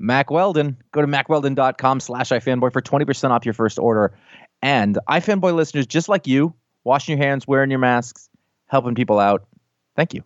Mack Weldon. Go to mackweldon.com slash ifanboy for 20% off your first order. And iFanboy listeners, just like you, washing your hands, wearing your masks, helping people out. Thank you.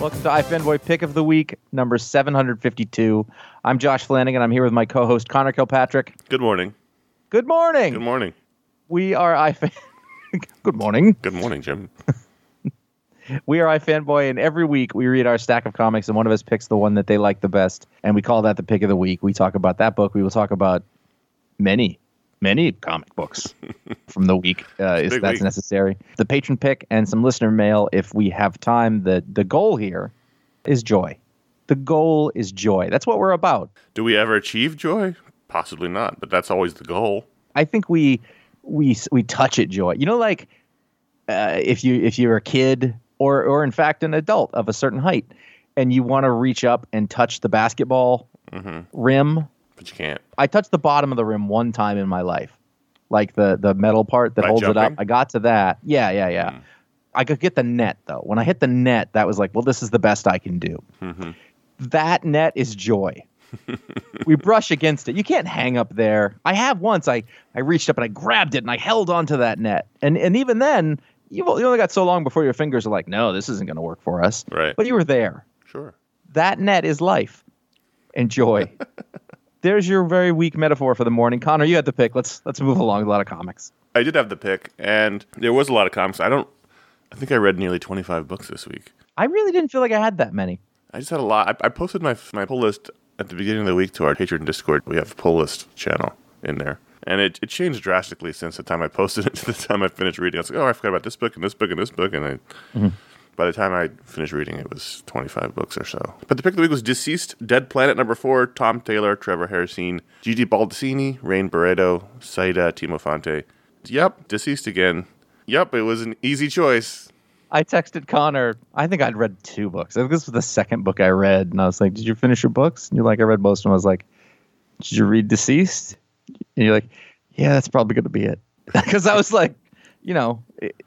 Welcome to iFanboy Pick of the Week, number 752. I'm Josh Flanagan. I'm here with my co-host Connor Kilpatrick. Good morning. Good morning. Good morning. We are iFan. Good morning. Good morning, Jim. We are iFanboy, and every week we read our stack of comics, and one of us picks the one that they like the best, and we call that the pick of the week. We talk about that book. We will talk about many, many comic books from the week, uh, if Big that's week. necessary. The patron pick and some listener mail if we have time. The the goal here is joy. The goal is joy. That's what we're about. Do we ever achieve joy? Possibly not, but that's always the goal. I think we we we touch at joy. You know, like uh, if you if you're a kid or or in fact an adult of a certain height, and you want to reach up and touch the basketball hmm rim. But you can't. I touched the bottom of the rim one time in my life, like the the metal part that By holds it up. I got to that. Yeah, yeah, yeah. Mm. I could get the net though. When I hit the net, that was like, well, this is the best I can do. Mhm. That net is joy. we brush against it. You can't hang up there. I have once. I I reached up and I grabbed it and I held onto that net. And and even then, you you only got so long before your fingers are like, no, this isn't going to work for us. Right. But you were there. Sure. That net is life and joy. There's your very weak metaphor for the morning. Connor, you had the pick. Let's let's move along. A lot of comics. I did have the pick, and there was a lot of comics. I don't. I think I read nearly 25 books this week. I really didn't feel like I had that many. I just had a lot. I, I posted my my pull list at the beginning of the week to our Patreon Discord. We have a pull list channel in there, and it, it changed drastically since the time I posted it to the time I finished reading. I was like, oh, I forgot about this book and this book and this book, and I. Mm-hmm. By the time I finished reading, it was 25 books or so. But the pick of the week was DCeased, Dead Planet number four, Tom Taylor, Trevor Hairsine, Gigi Baldassini, Rain Beredo, Saida Temofonte. Yep, DCeased again. Yep, it was an easy choice. I texted Connor. I think I'd read two books. I think this was the second book I read, and I was like, "Did you finish your books?" And you're like, "I read most them." I was like, "Did you read DCeased?" And you're like, "Yeah, that's probably going to be it," because I was like, you know,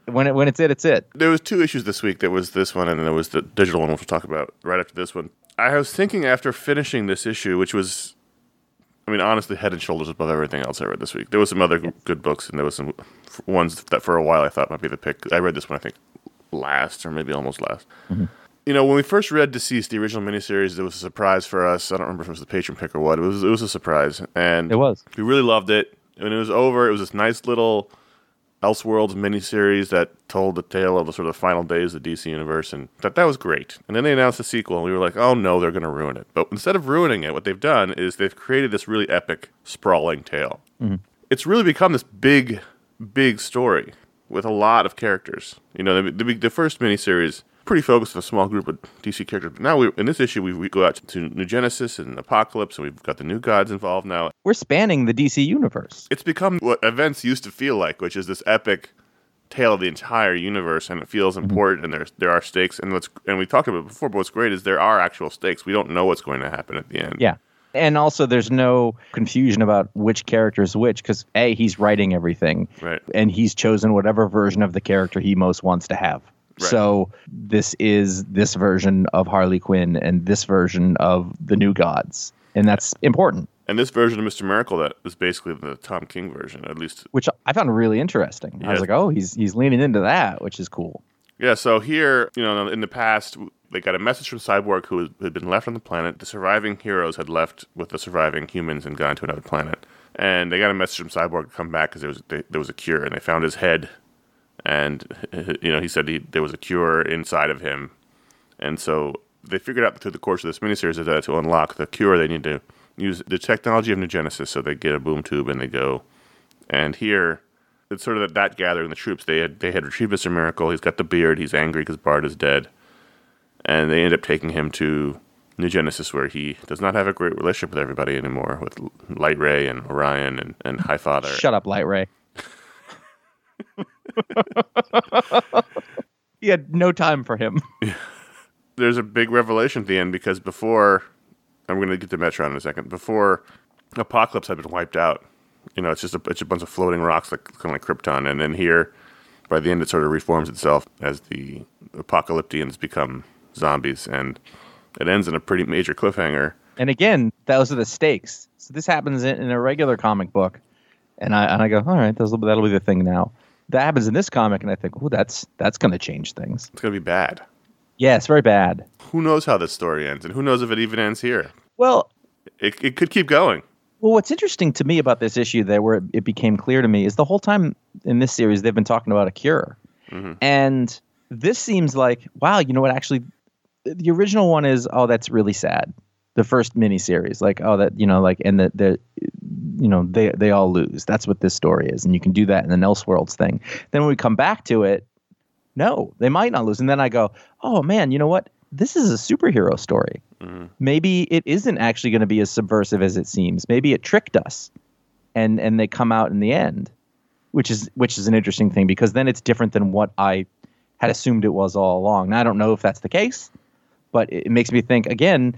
when it when it's it, it's it. There was two issues this week. There was this one, and then there was the digital one, which we'll talk about right after this one. I was thinking after finishing this issue, which was, I mean, honestly, head and shoulders above everything else I read this week. There was some other g- good books, and there was some ones that for a while I thought might be the pick. I read this one, I think, last or maybe almost last. Mm-hmm. You know, when we first read DCeased, the original miniseries, it was a surprise for us. I don't remember if it was the patron pick or what. It was it was a surprise, and It was. we really loved it. When it was over, it was this nice little Elseworlds miniseries that told the tale of the sort of final days of the DC universe, and that that was great. And then they announced a sequel, and we were like, "Oh no, they're going to ruin it." But instead of ruining it, what they've done is they've created this really epic, sprawling tale. Mm-hmm. It's really become this big, big story with a lot of characters. You know, the, the, the first miniseries pretty focused on a small group of DC characters. But now we, in this issue, we, we go out to New Genesis and Apokolips, and we've got the new gods involved now We're spanning the DC universe. it's become what events used to feel like, which is this epic tale of the entire universe, and it feels mm-hmm. important. And there's there are stakes, and what's and we talked about it before. But what's great is there are actual stakes. We don't know what's going to happen at the end. Yeah. And also, there's no confusion about which character is which because A, he's writing everything. Right. And he's chosen whatever version of the character he most wants to have. Right. So this is this version of Harley Quinn and this version of the new gods. And that's important, And this version of Mister Miracle that is basically the Tom King version, at least. which I found really interesting. I was like, oh, he's he's leaning into that, which is cool. Yeah. So here, you know, in the past, they got a message from Cyborg who had been left on the planet. The surviving heroes had left with the surviving humans and gone to another planet. And they got a message from Cyborg to come back because there was they, there was a cure, and they found his head. And you know, he said he, there was a cure inside of him, and so they figured out through the course of this miniseries that to unlock the cure, they need to use the technology of New Genesis. So they get a boom tube and they go. And here, it's sort of that, that gathering the troops. They had they had retrieved Mister Miracle. He's got the beard. He's angry because Bart is dead, and they end up taking him to New Genesis, where he does not have a great relationship with everybody anymore, with Lightray and Orion and and Highfather. Shut up, Lightray. he had no time for him. there's a big revelation at the end because before I'm going to get to Metron in a second. Before Apokolips had been wiped out, you know, it's just a it's a bunch of floating rocks like kind of like Krypton, and then here, by the end, it sort of reforms itself as the Apokoliptians become zombies, and it ends in a pretty major cliffhanger. And again, those are the stakes. So this happens in, in a regular comic book, and I and I go, all right, will, that'll be the thing now. That happens in this comic, and I think, oh, that's that's going to change things. It's going to be bad. Yeah, it's very bad. Who knows how this story ends, and who knows if it even ends here? Well, It it could keep going. well, what's interesting to me about this issue there, where it, it became clear to me, is the whole time in this series they've been talking about a cure, mm-hmm. and this seems like, wow, you know what? Actually, the original one is, oh, that's really sad. The first miniseries, like, oh, that you know, like, and the the you know they they all lose. That's what this story is, and you can do that in the Elseworlds thing. Then when we come back to it, no, they might not lose. And then I go, oh man, you know what? This is a superhero story. Mm-hmm. Maybe it isn't actually going to be as subversive as it seems. Maybe it tricked us, and and they come out in the end, which is which is an interesting thing because then it's different than what I had assumed it was all along. Now I don't know if that's the case, but it, it makes me think again.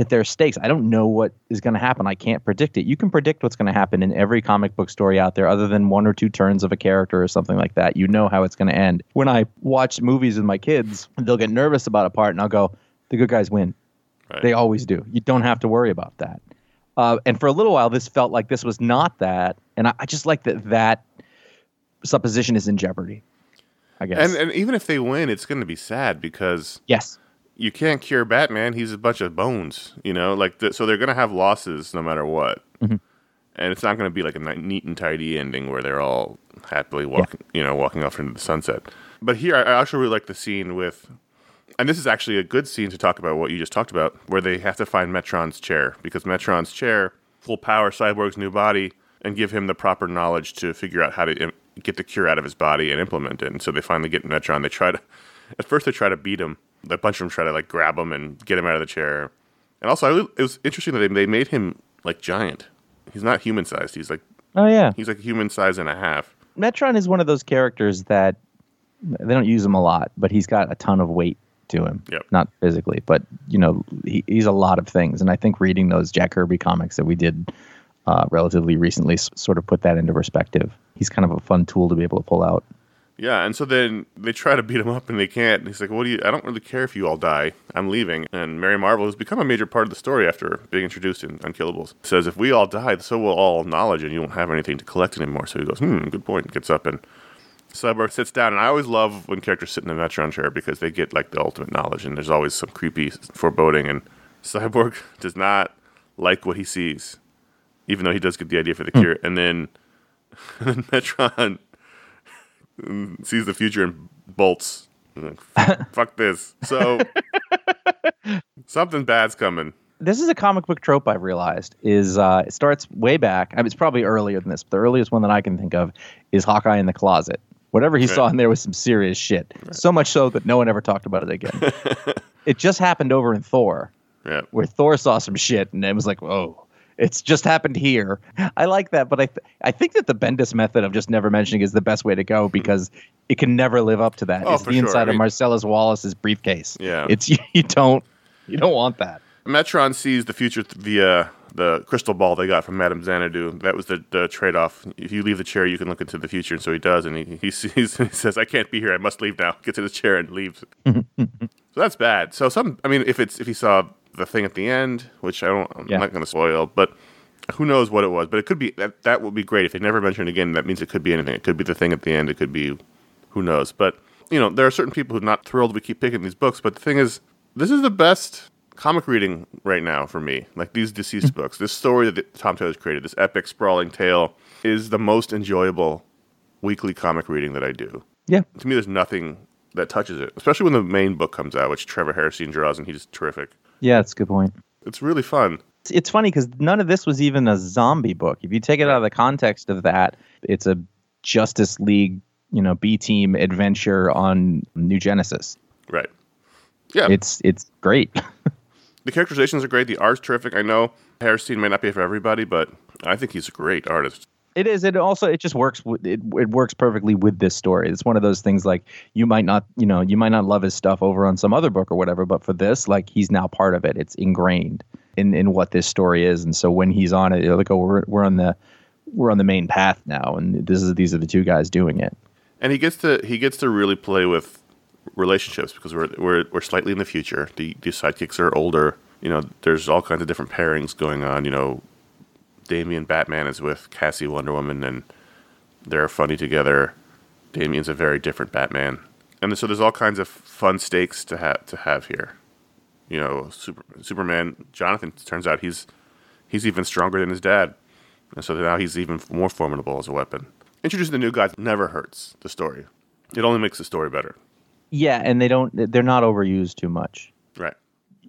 That there are stakes. I don't know what is going to happen. I can't predict it. You can predict what's going to happen in every comic book story out there, other than one or two turns of a character or something like that. You know how it's going to end. When I watch movies with my kids, they'll get nervous about a part, and I'll go, "The good guys win." Right. They always do. You don't have to worry about that. Uh, and for a little while, this felt like this was not that, and I, I just like that that supposition is in jeopardy. I guess. And and even if they win, it's going to be sad because yes. You can't cure Batman. He's a bunch of bones, you know. Like th- so, they're going to have losses no matter what, Mhm. and it's not going to be like a neat and tidy ending where they're all happily walking, you know, walking off into the sunset. But here, I, I actually really like the scene with, and this is actually a good scene to talk about what you just talked about, where they have to find Metron's chair because Metron's chair will power Cyborg's new body and give him the proper knowledge to figure out how to im- get the cure out of his body and implement it. And so they finally get Metron. They try to, at first they try to beat him. A bunch of them try to like grab him and get him out of the chair. And also, I it was interesting that they, they made him like giant. He's not human sized. He's like Oh yeah. he's like human size and a half. Metron is one of those characters that they don't use him a lot, but he's got a ton of weight to him. Yep. Not physically, but you know, he, he's a lot of things. And I think reading those Jack Kirby comics that we did uh, relatively recently s- sort of put that into perspective. He's kind of a fun tool to be able to pull out. Yeah, and so then they try to beat him up and they can't. And he's like, "What do you? I don't really care if you all die. I'm leaving." And Mary Marvel has become a major part of the story after being introduced in Unkillables. Says, "If we all die, so will all knowledge, and you won't have anything to collect anymore." So he goes, "Hmm, good point." Gets up and Cyborg sits down, and I always love when characters sit in the Metron chair because they get like the ultimate knowledge, and there's always some creepy foreboding. And Cyborg does not like what he sees, even though he does get the idea for the cure. And then, and then Metron sees the future and bolts. Like, "Fuck- this. So something bad's coming. This is a comic book trope I've realized is uh, it starts way back. I mean, it's probably earlier than this, but the earliest one that I can think of is Hawkeye in the closet. Whatever he saw in there was some serious shit. So much so that no one ever talked about it again. it just happened over in Thor, Yeah. where Thor saw some shit and it was like, whoa, it's just happened here. I like that, but I th- I think that the Bendis method of just never mentioning is the best way to go because it can never live up to that. Oh, it's the sure. inside I of mean- Marcellus Wallace's briefcase. Yeah. it's you don't you don't want that. Metron sees the future th- via the crystal ball they got from Madame Xanadu. That was the, the trade off. If you leave the chair, you can look into the future. And so he does. And he, he sees, he says, I can't be here. I must leave now. Gets in his chair and leaves. so that's bad. So some, I mean, if it's, if he saw the thing at the end, which I don't, I'm Yeah. not going to spoil, but who knows what it was. But it could be, that, that would be great. If they never mention it again, that means it could be anything. It could be the thing at the end. It could be, who knows. But, you know, there are certain people who are not thrilled we keep picking these books. But the thing is, this is the best comic reading right now for me. Like these DCeased books, this story that Tom Taylor's created, this epic sprawling tale, is the most enjoyable weekly comic reading that I do. Yeah. To me, there's nothing that touches it, especially when the main book comes out, which Trevor Hairsine draws, and he's terrific. Yeah, that's a good point. It's really fun. It's, it's funny because none of this was even a zombie book. If you take it out of the context of that, it's a Justice League, you know, B team adventure on New Genesis. Right. Yeah. It's it's great. the characterizations are great. The art's terrific. I know Hairsine may not be for everybody, but I think he's a great artist. It is. It also it just works. It it works perfectly with this story. It's one of those things like you might not you know you might not love his stuff over on some other book or whatever, but for this like he's now part of it. It's ingrained in in what this story is, and so when he's on it, you're like oh we're we're on the we're on the main path now, and this is these are the two guys doing it. and he gets to he gets to really play with relationships because we're we're we're slightly in the future. The the sidekicks are older. You know, there's all kinds of different pairings going on. You know, Damian Batman is with Cassie Wonder Woman, and they're funny together. Damian's a very different Batman, and so there's all kinds of fun stakes to have to have here. You know, Super, Superman Jonathan turns out he's he's even stronger than his dad, and so now he's even more formidable as a weapon. Introducing the new gods never hurts the story. It only makes the story better. Yeah, and they don't they're not overused too much. Right.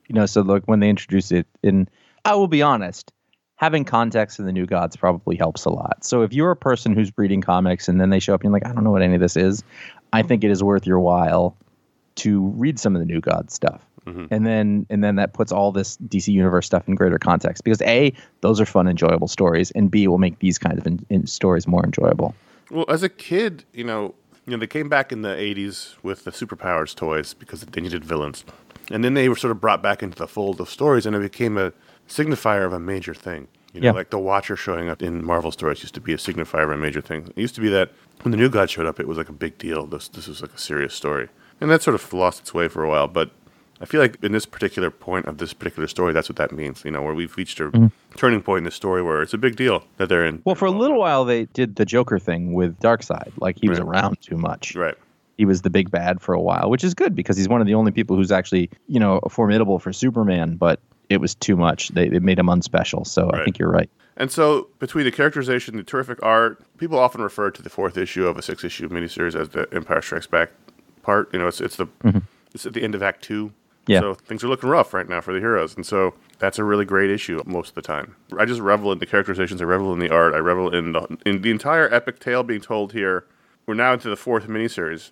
You know, so look when they introduce it in I will be honest, having context in the new gods probably helps a lot. So if you're a person who's reading comics and then they show up and you're like, I don't know what any of this is, I think it is worth your while to read some of the new god stuff. Mm-hmm. And then and then that puts all this DC universe stuff in greater context because A, those are fun, enjoyable stories, and B will make these kinds of in, in stories more enjoyable. Well, as a kid, you know, you know, they came back in the '80s with the superpowers toys because they needed villains. And then they were sort of brought back into the fold of stories, and it became a signifier of a major thing. You know, Yeah. like the Watcher showing up in Marvel stories used to be a signifier of a major thing. It used to be that when the New God showed up, it was like a big deal. This this was like a serious story, and that sort of lost its way for a while. But I feel like in this particular point of this particular story, that's what that means. You know, where we've reached a turning point in the story where it's a big deal that they're in. Mm-hmm. Well, for a little while they did the Joker thing with Darkseid. Like he was Right. around too much. right. He was the big bad for a while, which is good because he's one of the only people who's actually, you know, formidable for Superman, but it was too much. They, it made him unspecial. So I think you're right. And so, between the characterization, the terrific art, people often refer to the fourth issue of a six-issue miniseries as the Empire Strikes Back part. You know, it's it's the it's at the end of Act Two. Mm-hmm. Yeah. So things are looking rough right now for the heroes, and so that's a really great issue most of the time. I just revel in the characterizations. I revel in the art. I revel in the in the entire epic tale being told here. We're now into the fourth miniseries.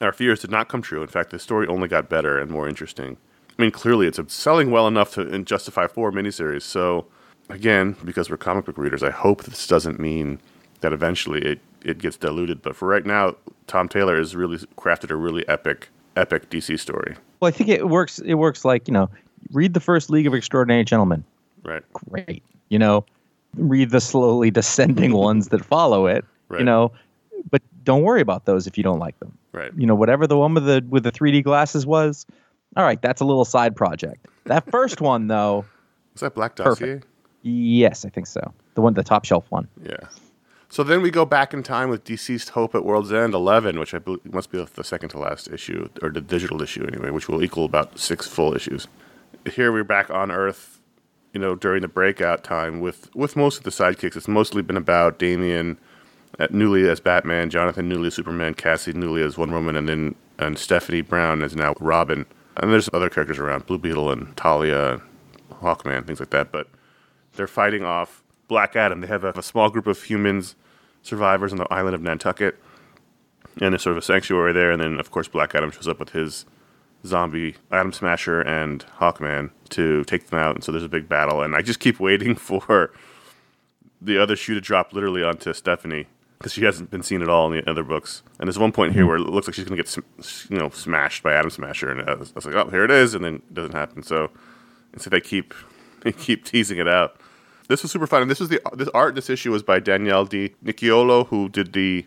Our fears did not come true. In fact, the story only got better and more interesting. I mean, clearly, it's selling well enough to justify four miniseries. So, again, because we're comic book readers, I hope this doesn't mean that eventually it, it gets diluted. But for right now, Tom Taylor has really crafted a really epic, epic DC story. Well, I think it works. It works like, you know, read the first League of Extraordinary Gentlemen. Right. great. You know, read the slowly descending ones that follow it. Right. You know, but don't worry about those if you don't like them. Right. You know, whatever the one with the with the 3D glasses was, all right, that's a little side project. That first one though, Is that Black Dossier? Perfect. yes, I think so. The one, the top shelf one. Yeah. So then we go back in time with DCeased Hope at World's End 11, which I believe must be the second to last issue, or the digital issue anyway, which will equal about six full issues. Here we're back on Earth, you know, during the breakout time with, with most of the sidekicks. It's mostly been about Damian at newly as Batman, Jonathan newly as Superman, Cassie newly as Wonder Woman, and then and Stephanie Brown is now Robin. And there's other characters around, Blue Beetle and Talia, and Hawkman, things like that. But they're fighting off Black Adam. They have a, a small group of humans, survivors on the island of Nantucket, and there's sort of a sanctuary there. And then, of course, Black Adam shows up with his zombie Atom Smasher and Hawkman to take them out. And so there's a big battle. And I just keep waiting for the other shoe to drop literally onto Stephanie because she hasn't been seen at all in the other books. And there's one point here hmm. where it looks like she's going to get sm- you know smashed by Atom Smasher, and uh, I was, I was like, oh, here it is, and then it doesn't happen. So instead, they keep they keep teasing it out. This was super fun, and this was the this art. This issue was by Daniele Di Nicuolo, who did the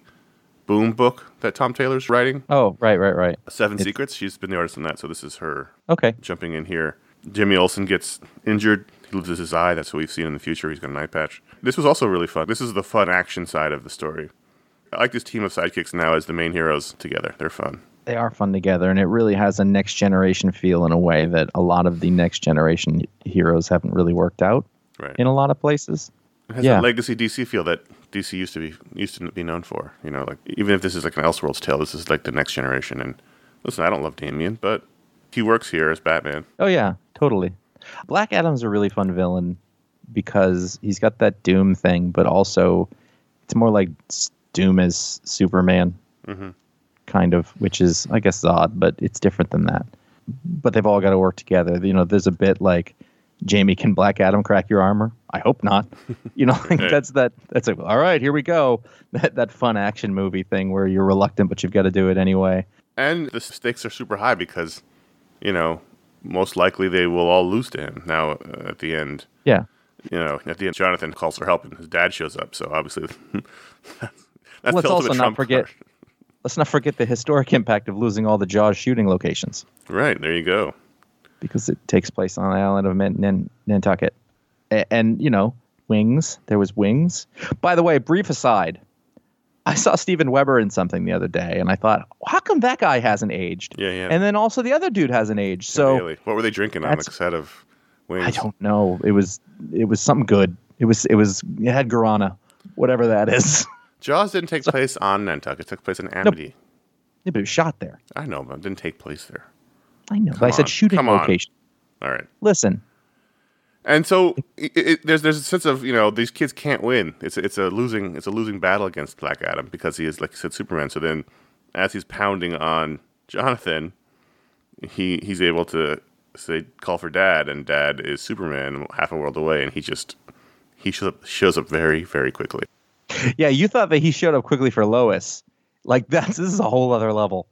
Boom book that Tom Taylor's writing, Oh, right, right, right. Seven Secrets. She's been the artist in that, so this is her Okay. jumping in here. Jimmy Olsen gets injured. He loses his eye. That's what we've seen in the future. He's got an eye patch. This was also really fun. This is the fun action side of the story. I like this team of sidekicks now as the main heroes together. They're fun. They are fun together, and it really has a next generation feel in a way that a lot of the next generation heroes haven't really worked out Right. in a lot of places. It has yeah. that legacy DC feel that DC used to be used to be known for. You know, like even if this is like an Elseworlds tale, this is like the next generation. And listen, I don't love Damian, but he works here as Batman. Oh yeah, totally. Black Adam's a really fun villain because he's got that Doom thing, but also it's more like Doom as Superman, Mhm. kind of, which is I guess odd, but it's different than that. But they've all got to work together. You know, there's a bit like Jamie, can Black Adam crack your armor? I hope not. You know, like that's that. That's like all right, here we go. That that fun action movie thing where you're reluctant, but you've got to do it anyway. And the stakes are super high because, you know, most likely they will all lose to him now uh, at the end. Yeah. You know, at the end, Jonathan calls for help and his dad shows up. So obviously, that's Let's also not forget- card. Let's not forget the historic impact of losing all the Jaws shooting locations. Right, there you go. because it takes place on the island of Nantucket. A- and, you know, Wings. There was Wings. By the way, brief aside. I saw Steven Weber in something the other day, and I thought, how come that guy hasn't aged? Yeah, yeah. And then also the other dude hasn't aged. So Really. What were they drinking on the set of Wings? I don't know. It was it was something good. It was it was it had guarana, whatever that is. Jaws didn't take place on Nantucket. It took place in Amity. yeah, but it was shot there. I know, but it didn't take place there. I know. But Come I said shooting come on. location. All right. Listen, And so it, it, there's there's a sense of you know these kids can't win. It's a, it's a losing it's a losing battle against Black Adam because he is like you said Superman. So then, as he's pounding on Jonathan, he he's able to say call for Dad, and Dad is Superman half a world away, and he just he shows up, shows up very very quickly. yeah, you thought that he showed up quickly for Lois. Like that's this is a whole other level.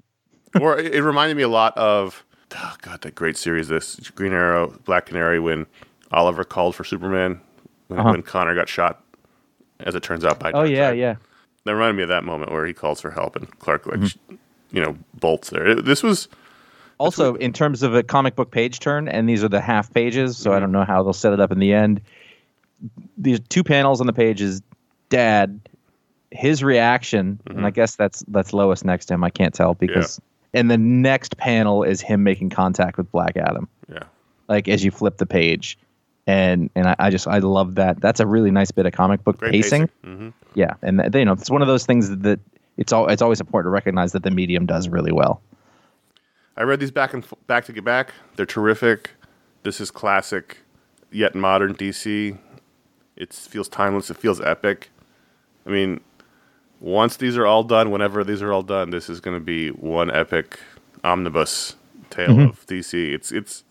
or it, it reminded me a lot of oh god, that great series, this Green Arrow, Black Canary, when Oliver called for Superman, when, Uh-huh. when Connor got shot, as it turns out by. Oh yeah, Darkseid. yeah. That reminded me of that moment where he calls for help and Clark, like, Mm-hmm. you know, bolts there. It- this was Also, in terms of a comic book page turn, and these are the half pages, so I don't know how they'll set it up in the end. These two panels on the page is Dad, his reaction, and I guess that's that's Lois next to him. I can't tell because, and the next panel is him making contact with Black Adam, yeah. like as you flip the page, and and I, I just I love that. That's a really nice bit of comic book Great pacing. pacing. hmm Yeah, and th- you know it's one of those things that it's all it's always important to recognize that the medium does really well. I read these back and f- back to get back. They're terrific. This is classic, yet modern DC. It feels timeless. It feels epic. I mean, once these are all done, whenever these are all done, this is going to be one epic omnibus tale of DC. It's it's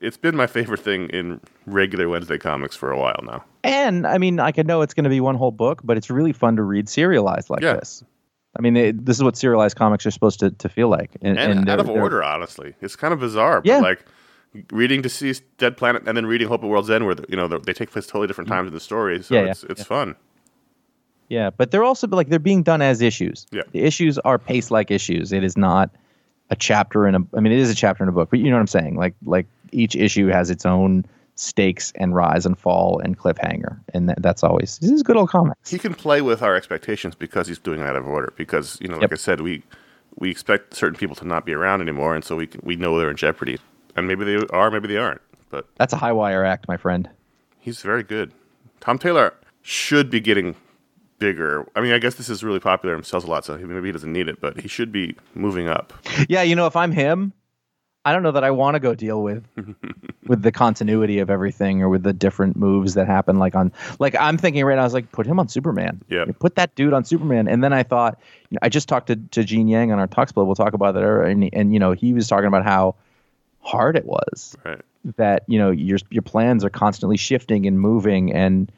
it's been my favorite thing in regular Wednesday comics for a while now. And I mean, I can know it's going to be one whole book, but it's really fun to read serialized like Yeah. this. I mean, it, this is what serialized comics are supposed to, to feel like. And, and, and out of order, honestly. It's kind of bizarre, Yeah. but like reading DCeased, Dead Planet, and then reading Hope at World's End, where the, you know they take place totally different times in the story. So Mm-hmm. Yeah, yeah, it's it's yeah. fun. Yeah, but they're also like they're being done as issues. Yeah. The issues are pace like issues. It is not a chapter in a. I mean, it is a chapter in a book, but you know what I'm saying. Like like each issue has its own stakes and rise and fall and cliffhanger, and that, that's always this is good old comics. He can play with our expectations because he's doing it out of order. Because you know, like Yep. I said, we we expect certain people to not be around anymore, and so we can, we know they're in jeopardy, and maybe they are, maybe they aren't. But That's a high wire act, my friend. he's very good. Tom Taylor should be getting bigger. I mean, I guess this is really popular and sells a lot, so maybe he doesn't need it, but he should be moving up. Yeah, you know, if I'm him, I don't know that I want to go deal with with the continuity of everything or with the different moves that happen. Like on, like I'm thinking right now, I was like, put him on Superman. Yeah. put that dude on Superman. And then I thought, you know, I just talked to to Gene Yang on our talk split. We'll talk about that, and and you know, he was talking about how hard it was Right. that you know your your plans are constantly shifting and moving and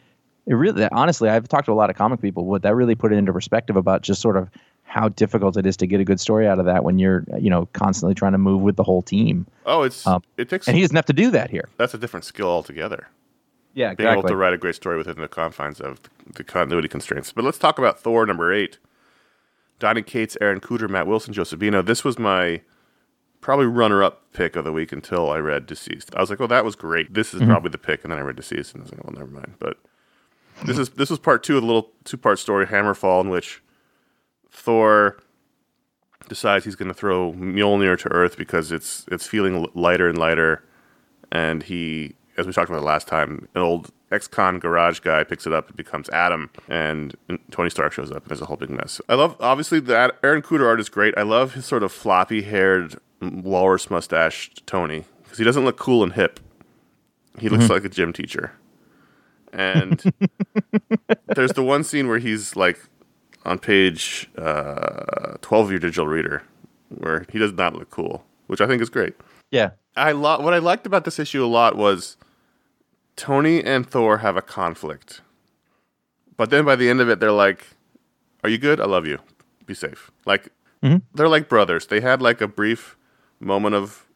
it really honestly i've talked to a lot of comic people what that really put it into perspective about just sort of how difficult it is to get a good story out of that when you're you know constantly trying to move with the whole team Oh, it's Um, it takes and he doesn't have to do that here that's a different skill altogether. yeah exactly. being able to write a great story within the confines of the continuity constraints. But let's talk about Thor number eight. Donny Cates, Aaron Kuder, Matt Wilson, Joe Sabino. This was my probably runner-up pick of the week until I read DCeased. I was like, "Oh, that was great. This is probably the pick." And then I read DCeased, and I was like, "Well, never mind." But this is this was part two of the little two-part story, Hammerfall, in which Thor decides he's going to throw Mjolnir to Earth because it's it's feeling lighter and lighter, and he, as we talked about the last time, an old ex-con garage guy picks it up and becomes Adam, and, Tony Stark shows up, and there's a whole big mess. I love obviously the Aaron Kuder art is great. I love his sort of floppy-haired walrus mustached Tony because he doesn't look cool and hip. He looks mm-hmm. like a gym teacher. And there's the one scene where he's like on page uh, 12 of your digital reader where he does not look cool, which I think is great. yeah I lo- what I liked about this issue a lot was Tony and Thor have a conflict. But then by the end of it they're like, "Are you good? I love you. Be safe." Like they're like brothers. They had like a brief moment of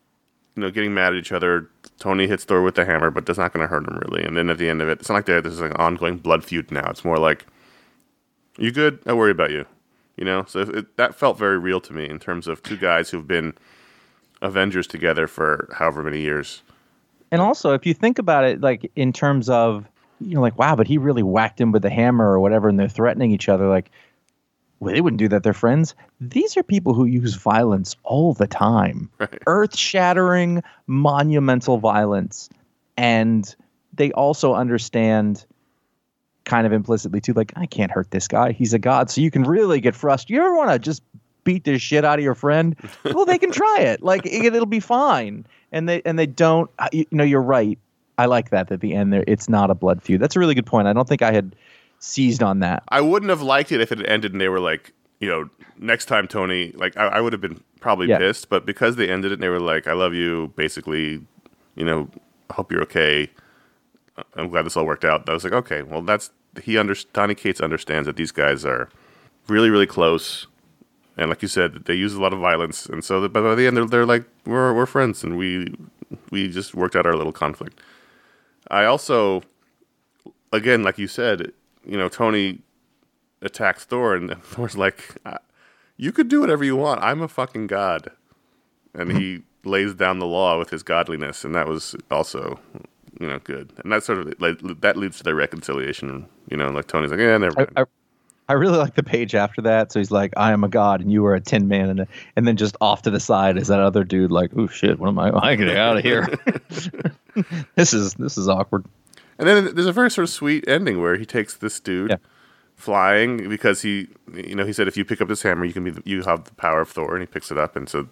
you know getting mad at each other. Tony hits Thor with the hammer, but that's not going to hurt him really. And then at the end of it, it's not like they're- this like an ongoing blood feud now. It's more like, "You good? I worry about you." You know, so it, that felt very real to me in terms of two guys who've been Avengers together for however many years. and also if you think about it like in terms of you know like wow but he really whacked him with the hammer or whatever and they're threatening each other like well, they wouldn't do that. They're friends. These are people who use violence all the time, Right. earth shattering, monumental violence. And they also understand kind of implicitly too, like, I can't hurt this guy. He's a god. So you can really get frustrated. You ever want to just beat the shit out of your friend? well, they can try it. Like it, it'll be fine. And they and they don't you know, you're right. I like that at the end there. It's not a blood feud. That's a really good point. I don't think I had seized on that. I wouldn't have liked it if it had ended and they were like, you know, next time, Tony, like, I, I would have been probably Yeah. pissed. But because they ended it and they were like, I love you, basically, you know, I hope you're okay. I'm glad this all worked out. I was like, okay, well, that's, he under, Donny Cates understands that these guys are really, really close. and like you said, they use a lot of violence, and so by the end they're, they're like we're we're friends, and we we just worked out our little conflict. I also, again, like you said, you know, Tony attacks Thor, and Thor's like, "You could do whatever you want. I'm a fucking god," and he lays down the law with his godliness, and that was also, you know, good. And that sort of like, that leads to their reconciliation. You know, like Tony's like, "Yeah, never." I, I, I really like the page after that. So he's like, "I am a god, and you are a tin man," and and then just off to the side is that other dude like, "Oh shit, what am I? I get out of here." this is this is awkward. And then there's a very sort of sweet ending where he takes this dude Yeah. flying because he, you know, he said if you pick up this hammer, you can be, the, you have the power of Thor, and he picks it up, and so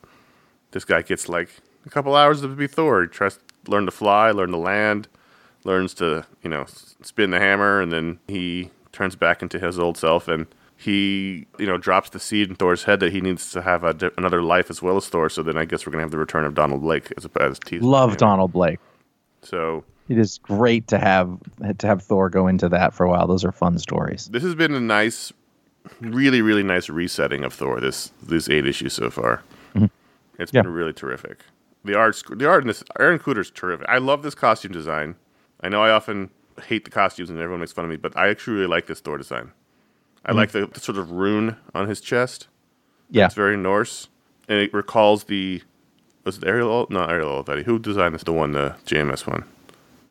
this guy gets like a couple hours to be Thor. He tries learn to fly, learn to land, learns to you know spin the hammer, and then he turns back into his old self, and he you know drops the seed in Thor's head that he needs to have a, another life as well as Thor. So then I guess we're gonna have the return of Donald Blake as a as teaser. Love Donald Blake. So It is great to have to have Thor go into that for a while. Those are fun stories. this has been a nice, really, really nice resetting of Thor. This these eight issues so far. Mm-hmm. It's been Yeah. really terrific. The art, the art in this, Aaron Kuder's terrific. I love this costume design. I know I often hate the costumes and everyone makes fun of me, but I actually really like this Thor design. I mm-hmm. like the, the sort of rune on his chest. Yeah, It's very Norse, and it recalls the was it Ariel? No, Ariel Olivetti. Who designed this? The one, the JMS one.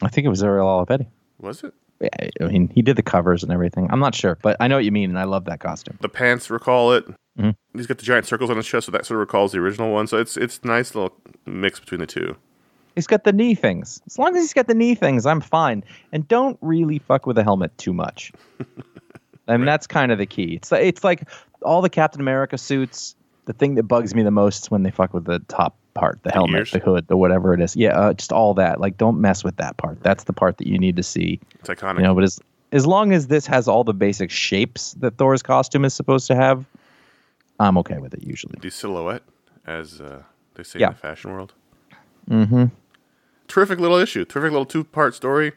I think it was Ariel Olivetti. Was it? Yeah, I mean, he did the covers and everything. I'm not sure, but I know what you mean, and I love that costume. the pants recall it. Mhm. He's got the giant circles on his chest, so that sort of recalls the original one. So it's it's nice little mix between the two. He's got the knee things. As long as he's got the knee things, I'm fine. And don't really fuck with the helmet too much. I mean, that's kind of the key. It's like, it's like all the Captain America suits. The thing that bugs me the most is when they fuck with the top part, the, helmet, ears? the hood, the whatever it is. Yeah, uh, just all that. Like, don't mess with that part. That's the part that you need to see. It's iconic. You know, but as as long as this has all the basic shapes that Thor's costume is supposed to have, I'm okay with it usually. the silhouette, as uh, they say Yeah. in the fashion world. Mm-hmm. Terrific little issue. Terrific little two part story.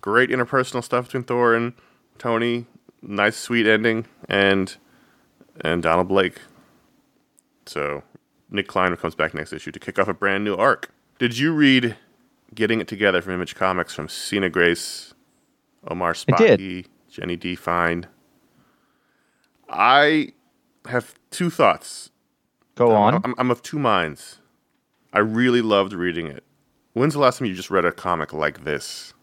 Great interpersonal stuff between Thor and Tony. Nice sweet ending and and Donald Blake. So Nic Klein comes back next issue to kick off a brand new arc. Did you read Getting It Together from Image Comics from Sina Grace, Omar I did. Spahi, Jenny D. Fine? I have two thoughts Go on. I'm, I'm of two minds. I really loved reading it. When's the last time you just read a comic like this?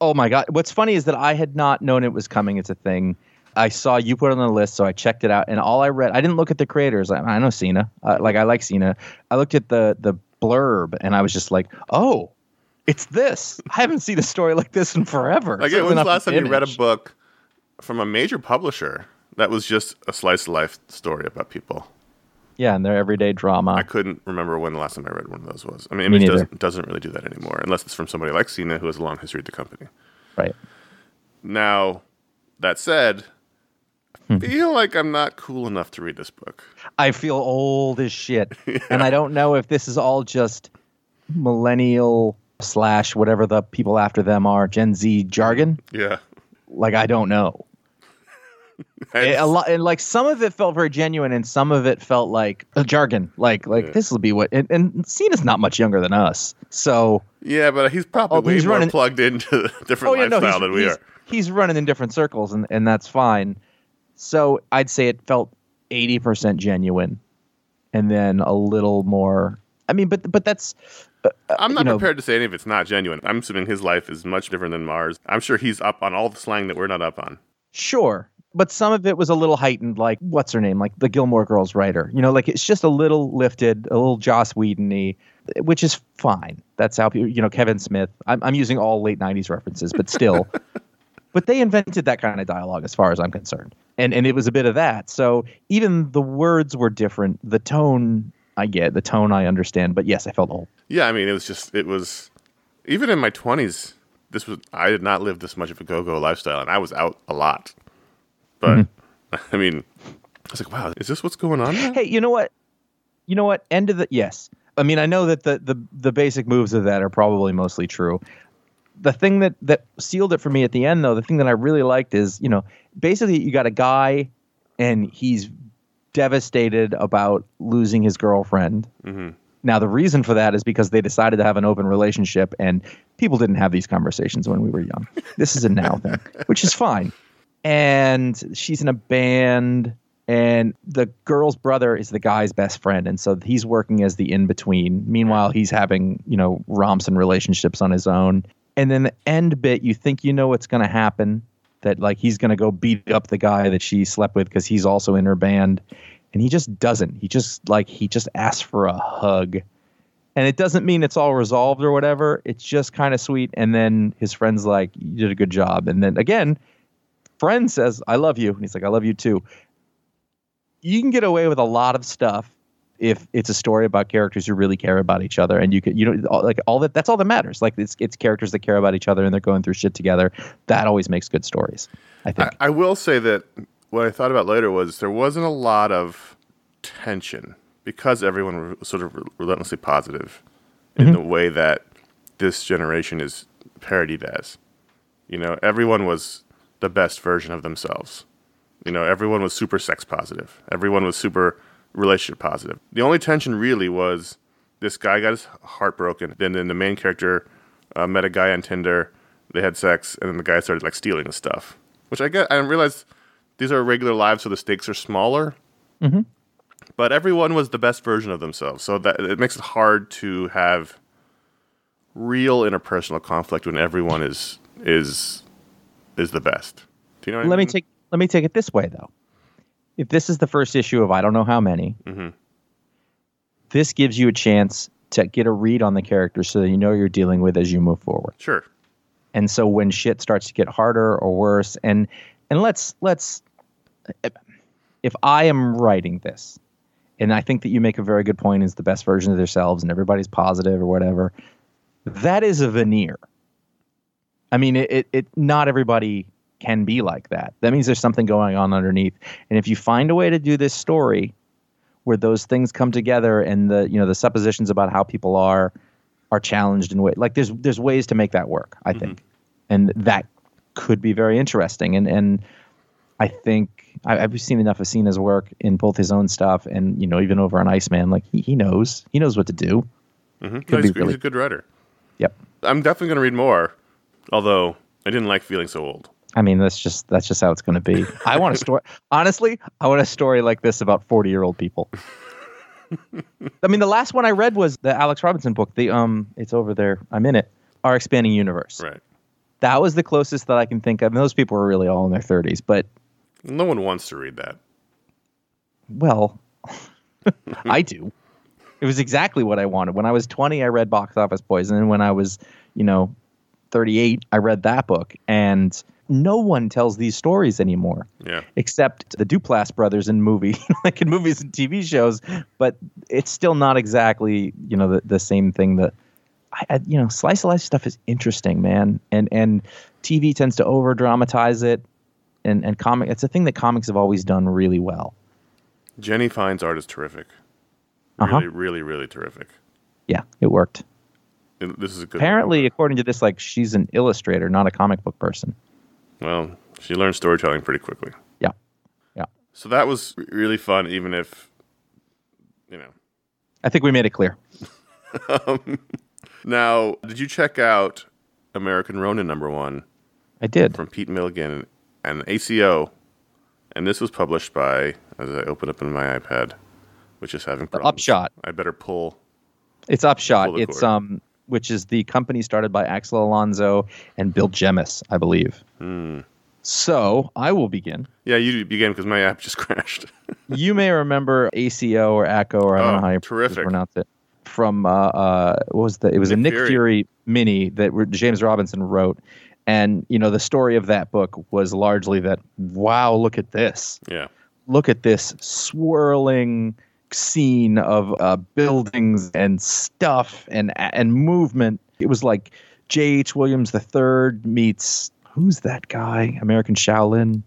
Oh my god! What's funny is that I had not known it was coming. It's a thing. I saw you put it on the list, so I checked it out, and all I read, I didn't look at the creators. I, I know Sina, uh, like I like Sina. I looked at the the blurb, and I was just like, oh, it's this. I haven't seen a story like this in forever. Like, when's the last time you read a book from a major publisher that was just a slice of life story about people? Yeah, and their everyday drama. I couldn't remember when the last time I read one of those was. I mean, Me Image doesn't, doesn't really do that anymore, unless it's from somebody like Sina who has a long history at the company. right. Now, that said, Hmm. Feel like I'm not cool enough to read this book. I feel old as shit, and I don't know if this is all just millennial slash whatever the people after them are Gen Z jargon. Yeah. Like I don't know. a, a lot and like some of it felt very genuine and some of it felt like a jargon like like Yeah. this will be what and, and Sina's not much younger than us so Yeah, but he's probably Oh, way he's more running- plugged into different oh yeah no lifestyle he's, than we he's, are. he's running in different circles and and that's fine so I'd say it felt 80% genuine and then a little more I mean but but that's uh, I'm you not know- prepared to say any of it's not genuine. I'm assuming his life is much different than Mars. I'm sure he's up on all the slang that we're not up on. Sure. But some of it was a little heightened, like what's her name? Like the Gilmore Girls writer. You know, like it's just a little lifted, a little Joss Whedon y, which is fine. That's how you know, Kevin Smith. I'm, I'm using all late 90s references, but still. but they invented that kind of dialogue as far as I'm concerned. And, and it was a bit of that. So even the words were different. The tone, I get. The tone, I understand. But yes, I felt old. Yeah, I mean, it was just, it was, even in my 20s, this was, I did not live this much of a go go lifestyle, and I was out a lot. But, Mm-hmm. I mean, I was like, wow, is this what's going on? now? Hey, you know what? You know what? End of the yes. I mean, I know that the the the basic moves of that are probably mostly true. The thing that that sealed it for me at the end, though, the thing that I really liked is, you know, basically you got a guy, and he's devastated about losing his girlfriend. Mm-hmm. Now, the reason for that is because they decided to have an open relationship, and people didn't have these conversations when we were young. This is a now thing, which is fine. And she's in a band, and the girl's brother is the guy's best friend, and so he's working as the in between. Meanwhile, he's having you know romps and relationships on his own. And then the end bit, you think you know what's going to happen, that like he's going to go beat up the guy that she slept with because he's also in her band. And he just doesn't. He just like he just asks for a hug. And it doesn't mean it's all resolved or whatever. It's just kind of sweet. And then his friend's like you did a good job. And then again friend says i love you. And he's like i love you too. You can get away with a lot of stuff if it's a story about characters who really care about each other and you could you know all- like all that that's all that matters like it's it's characters that care about each other and they're going through shit together that always makes good stories i think I, I will say that what I thought about later was there wasn't a lot of tension because everyone was sort of relentlessly positive in mm-hmm. the way that this generation is parodied as. You know, everyone was the best version of themselves. You know, everyone was super sex positive. Everyone was super relationship positive. The only tension really was this guy got his heart broken. Then, then the main character uh, met a guy on Tinder. They had sex, and then the guy started like stealing his stuff. Which I get. I realized these are regular lives, so the stakes are smaller. But everyone was the best version of themselves, so that it makes it hard to have real interpersonal conflict when everyone is is is the best. Do you know what I let me take let me take it this way though. If this is the first issue of I don't know how many, Mhm. this gives you a chance to get a read on the character so that you know you're dealing with as you move forward. Sure. And so when shit starts to get harder or worse, and and let's let's if I am writing this, and I think that you make a very good point is the best version of themselves and everybody's positive or whatever, that is a veneer. I mean, it, it, it not everybody can be like that. That means there's something going on underneath. And if you find a way to do this story where those things come together and the you know the suppositions about how people are are challenged in way like there's there's ways to make that work, I think. And that could be very interesting. And and I think I, I've seen enough of Sina's work in both his own stuff and you know even over on Iceman. Like he, he knows he knows what to do. Mm-hmm. Could he's, really- he's a good writer. Yep. I'm definitely going to read more, although I didn't like feeling so old. I mean, that's just that's just how it's going to be. I want a story. Honestly, I want a story like this about forty year old people. I mean, the last one I read was the Alex Robinson book. The um, it's over there. I'm in it. Our expanding universe. Right. That was the closest that I can think of. And those people were really all in their thirties, but No one wants to read that. well, I do. It was exactly what I wanted. When I was 20, I read Box Office Poison, and when I was, you know, 38, I read that book. And no one tells these stories anymore. Yeah. except the Duplass brothers in movie, like in movies and TV shows. But it's still not exactly you know the, the same thing that I, I you know slice of life stuff is interesting, man, and and TV tends to over dramatize it, and and comic it's a thing that comics have always done really well. Jenny Fine's art is terrific. Uh-huh. Really, really, really terrific. Yeah, it worked. And This is a good. Apparently, according to this, like she's an illustrator, not a comic book person. Well, she learned storytelling pretty quickly. Yeah, yeah. So that was really fun, even if, you know. I think we made it clear. Now, did you check out American Ronin number one I did. from Pete Milligan and ACO? And this was published by, as I open up in my iPad, which is having problems. Upshot. I better pull. It's Upshot. Pull the It's cord. um, which is the company started by Axel Alonso and Bill Jemas, I believe. Hmm. So I will begin. Yeah, you begin because my app just crashed. You may remember ACO or ACO or I don't Oh, know how you terrific. pronounce it. From uh, uh, what was the? It was a Nick Nick Fury. Fury, mini that James Robinson wrote, and you know the story of that book was largely that. Wow, look at this! yeah. look at this swirling scene of uh, buildings and stuff and and movement. It was like J.H. Williams III meets who's that guy? American Shaolin,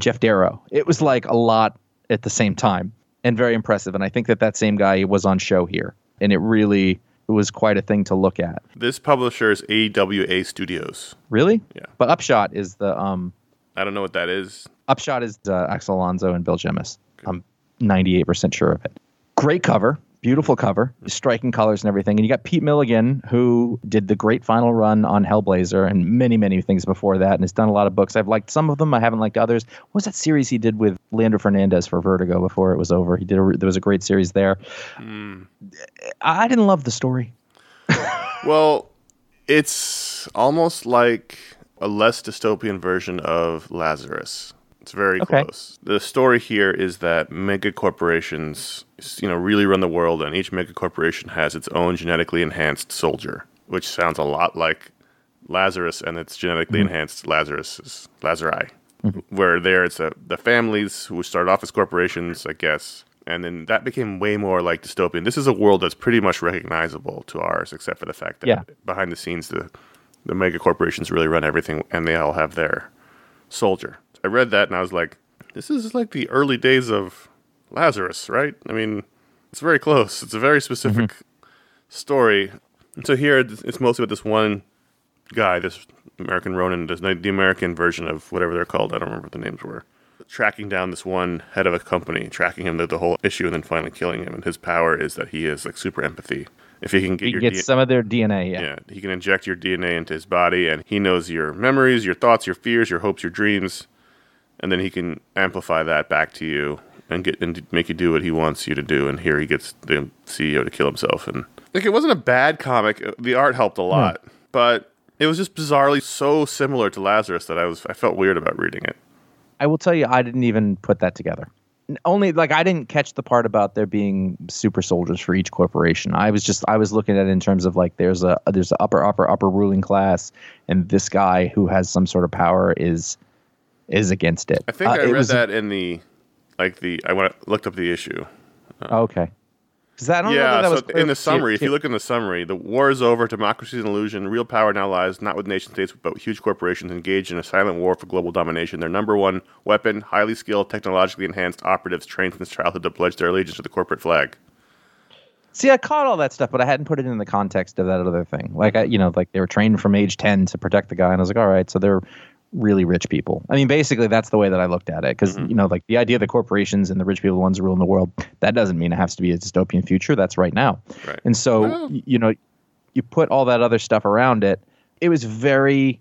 Geof Darrow. It was like a lot at the same time and very impressive. And I think that that same guy was on show here, and it really was quite a thing to look at. This publisher is AWA Studios. Really? Yeah. But Upshot is the um I don't know what that is. Upshot is uh, Axel Alonso and Bill Jemas. I'm 98% sure of it. Great cover, beautiful cover, hmm. striking colors and everything. And you got Pete Milligan, who did the great final run on Hellblazer and many, many things before that, and has done a lot of books. I've liked some of them. I haven't liked others. What was that series he did with Leandro Fernandez for Vertigo before it was over? He did. A, there was a great series there. Hmm. I didn't love the story. Well, it's almost like a less dystopian version of Lazarus. It's very Okay. close. The story here is that mega corporations, you know, really run the world, and each mega corporation has its own genetically enhanced soldier, which sounds a lot like Lazarus and its genetically mm-hmm. enhanced Lazarus, Lazari. Mm-hmm. Where there it's a, the families who started off as corporations, I guess, and then that became way more like dystopian. This is a world that's pretty much recognizable to ours, except for the fact that Yeah. behind the scenes, the the mega corporations really run everything, and they all have their soldier. I read that and I was like, this is like the early days of Lazarus, right? I mean, it's very close. It's a very specific story. And so here it's it's mostly about this one guy, this American Ronin, this, the American version of whatever they're called. I don't remember what the names were. Tracking down this one head of a company, tracking him through the whole issue, and then finally killing him. And his power is that he is like super empathy. If he can get He your gets D- some of their DNA. Yeah. yeah, he can inject your DNA into his body, and he knows your memories, your thoughts, your fears, your hopes, your dreams, and then he can amplify that back to you and get and make you do what he wants you to do. And here he gets the CEO to kill himself, and like it wasn't a bad comic. The art helped a lot, but it was just bizarrely so similar to Lazarus that I was I felt weird about reading it. I will tell you, I didn't even put that together. Only like I didn't catch the part about there being super soldiers for each corporation. I was just I was looking at it in terms of like there's a there's an upper upper upper ruling class, and this guy who has some sort of power is is against it. I think Uh, I read was- that in the like the I went looked up the issue. oh, okay. 'Cause I don't Yeah, that, that so was in the summary, if you look in the summary, the war is over, democracy is an illusion, real power now lies not with nation states, but with huge corporations engaged in a silent war for global domination. Their number one weapon, highly skilled, technologically enhanced operatives trained since childhood to pledge their allegiance to the corporate flag. See, I caught all that stuff, but I hadn't put it in the context of that other thing. Like, I, you know, like they were trained from age 10 to protect the guy. And I was like, all right, so they're really rich people. I mean, basically, that's the way that I looked at it. Because, mm-hmm. you know, like the idea that corporations and the rich people are the ones ruling the world, that doesn't mean it has to be a dystopian future. That's right now. Right. And so, oh. Well- you know, you put all that other stuff around it, it was very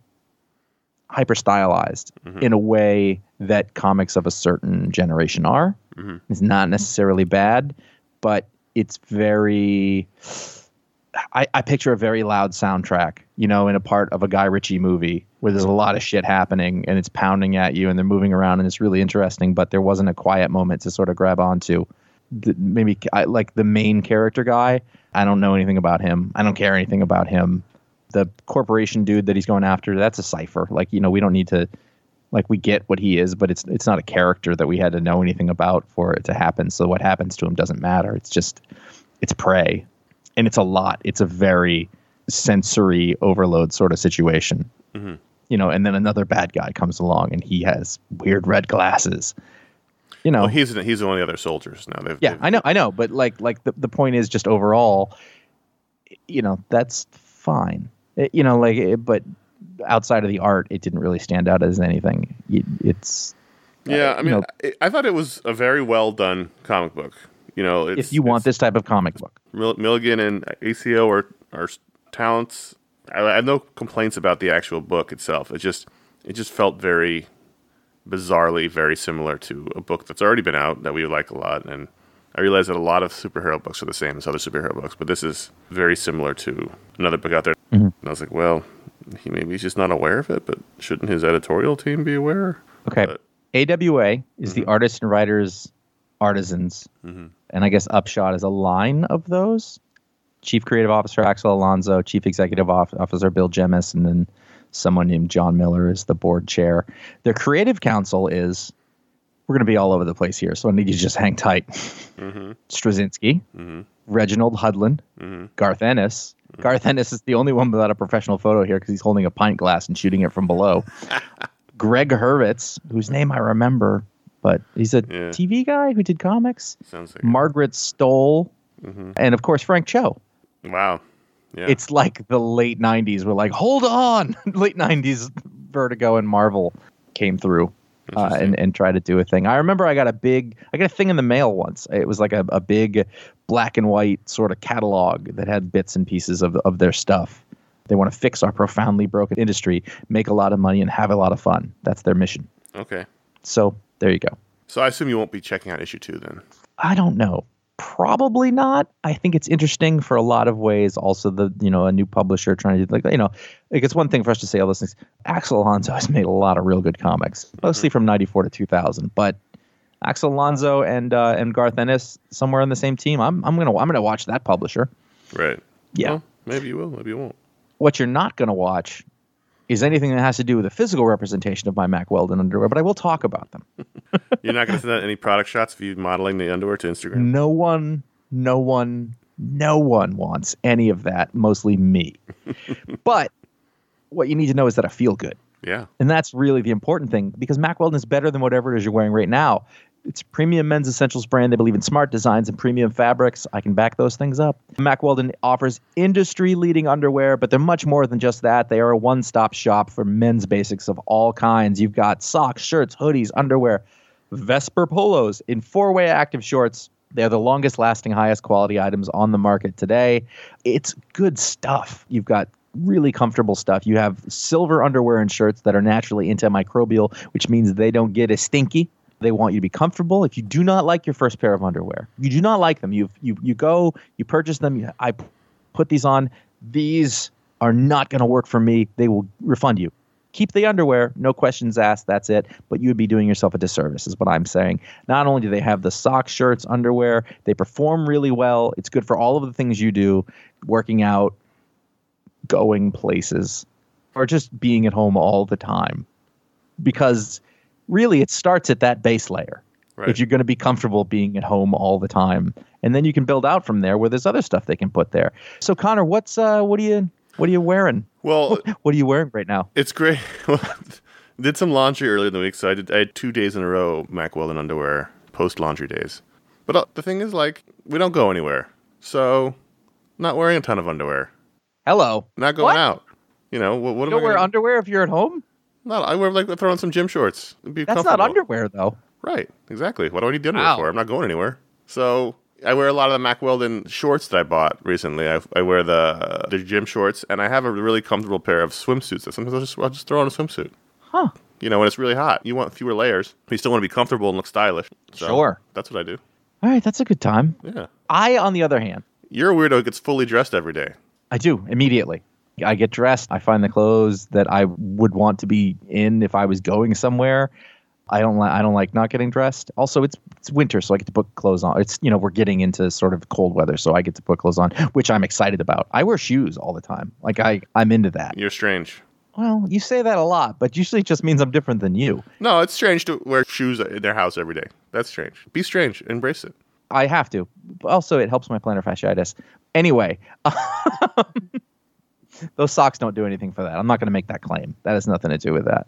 hyper stylized mm-hmm. in a way that comics of a certain generation are. Mm-hmm. It's not necessarily bad, but it's very. I, I picture a very loud soundtrack, you know, in a part of a Guy Ritchie movie where there's a lot of shit happening and it's pounding at you and they're moving around and it's really interesting, but there wasn't a quiet moment to sort of grab onto. The, maybe I, like the main character guy, I don't know anything about him. I don't care anything about him. The corporation dude that he's going after, that's a cipher. Like, you know, we don't need to like we get what he is, but it's it's not a character that we had to know anything about for it to happen. So what happens to him doesn't matter. It's just it's prey. And it's a lot. It's a very sensory overload sort of situation. Mm-hmm. You know, and then another bad guy comes along and he has weird red glasses. You know, Well, he's he's one of the other soldiers now. They've, yeah, they've- I know, I know, but like, like the, the point is just overall, you know, that's fine. It- you know, like, it, but outside of the art, it didn't really stand out as anything. It, it's yeah. Eh, I you mean, know- I, I thought it was a very well done comic book. You know, it's, if you want this type of comic book, Milligan and ACO are are talents. I, I have no complaints about the actual book itself. It just it just felt very bizarrely very similar to a book that's already been out that we like a lot. And I realize that a lot of superhero books are the same as other superhero books, but this is very similar to another book out there. Mm-hmm. And I was like, well, he maybe he's just not aware of it, but shouldn't his editorial team be aware? okay. But- AWA is the mm-hmm. artists and writers artisans, mm-hmm. and I guess Upshot is a line of those. Chief Creative Officer Axel Alonso, Chief Executive Officer Bill Jemas, and then someone named John Miller is the board chair. Their creative council is we're going to be all over the place here, so I need you to just hang tight. Mm-hmm. Straczynski, mm-hmm. Reginald Hudlin, Garth Ennis. Garth Ennis is the only one without a professional photo here because he's holding a pint glass and shooting it from below. Gregg Hurwitz, whose name I remember, but he's a Yeah. TV guy who did comics. Sounds like Margaret Stohl, and of course Frank Cho. wow. Yeah. It's like the late '90s. We're like, hold on, late '90s Vertigo and Marvel came through. uh, and and try to do a thing. I remember I got a big, I got a thing in the mail once. It was like a, a big black and white sort of catalog that had bits and pieces of of their stuff. They want to fix our profoundly broken industry, make a lot of money, and have a lot of fun. That's their mission. Okay. So there you go. So I assume you won't be checking out issue two then. I don't know. Probably not. I think it's interesting for a lot of ways. Also, the you know a new publisher trying to like you know, like it's one thing for us to say all those things. Axel Alonso has made a lot of real good comics, mostly from '94 to 2000. But Axel Alonso and uh, and Garth Ennis somewhere on the same team. I'm I'm gonna I'm gonna watch that publisher. Right. Yeah. Well, maybe you will. Maybe you won't. What you're not gonna watch is anything that has to do with the physical representation of my Mack Weldon underwear, but I will talk about them. You're not going to send out any product shots of you modeling the underwear to Instagram. No one, no one, no one wants any of that, mostly me. but what you need to know is that I feel good. Yeah. And that's really the important thing because Mack Weldon is better than whatever it is you're wearing right now. It's premium men's essentials brand. They believe in smart designs and premium fabrics. I can back those things up. Mack Weldon offers industry leading underwear, but they're much more than just that. They are a one stop shop for men's basics of all kinds. You've got socks, shirts, hoodies, underwear, Vesper polos in four way active shorts. They're the longest lasting, highest quality items on the market today. It's good stuff. You've got really comfortable stuff. You have silver underwear and shirts that are naturally antimicrobial, which means they don't get as stinky. They want you to be comfortable. If you do not like your first pair of underwear, you do not like them. You you you go, you purchase them. You, I put these on. These are not going to work for me. They will refund you. Keep the underwear, no questions asked. That's it. But you would be doing yourself a disservice, is what I'm saying. Not only do they have the socks, shirts, underwear, they perform really well. It's good for all of the things you do, working out, going places, or just being at home all the time. Because really, it starts at that base layer. Right. If you're going to be comfortable being at home all the time, and then you can build out from there where there's other stuff they can put there. So, Conor, what's uh, what are you what are you wearing? Well, What are you wearing right now? it's great. did some laundry earlier in the week, so I did. I had two days in a row Mack Weldon underwear post laundry days. But uh, the thing is, like, we don't go anywhere, so not wearing a ton of underwear, Hello. not going What? out. You know what? what You am don't I wear gonna- underwear if you're at home? No, I wear like throw on some gym shorts. and be That's not underwear though. Right, exactly. What do I need the underwear Wow. for? I'm not going anywhere. So I wear a lot of the Mack Weldon shorts that I bought recently. I, I wear the the gym shorts, and I have a really comfortable pair of swimsuits. That sometimes I'll just I'll just throw on a swimsuit. Huh. You know, when it's really hot, you want fewer layers, but you still want to be comfortable and look stylish. So Sure. that's what I do. All right, that's a good time. Yeah, I, on the other hand, you're a weirdo who gets fully dressed every day. I do immediately. I get dressed. I find the clothes that I would want to be in if I was going somewhere. I don't like. I don't like not getting dressed. Also, it's it's winter, so I get to put clothes on. It's you know we're getting into sort of cold weather, so I get to put clothes on, which I'm excited about. I wear shoes all the time. Like I I'm into that. You're strange. Well, you say that a lot, but usually it just means I'm different than you. No, it's strange to wear shoes in their house every day. That's strange. Be strange. Embrace it. I have to. Also, it helps my plantar fasciitis. Anyway, um, those socks don't do anything for that. I'm not going to make that claim. That has nothing to do with that.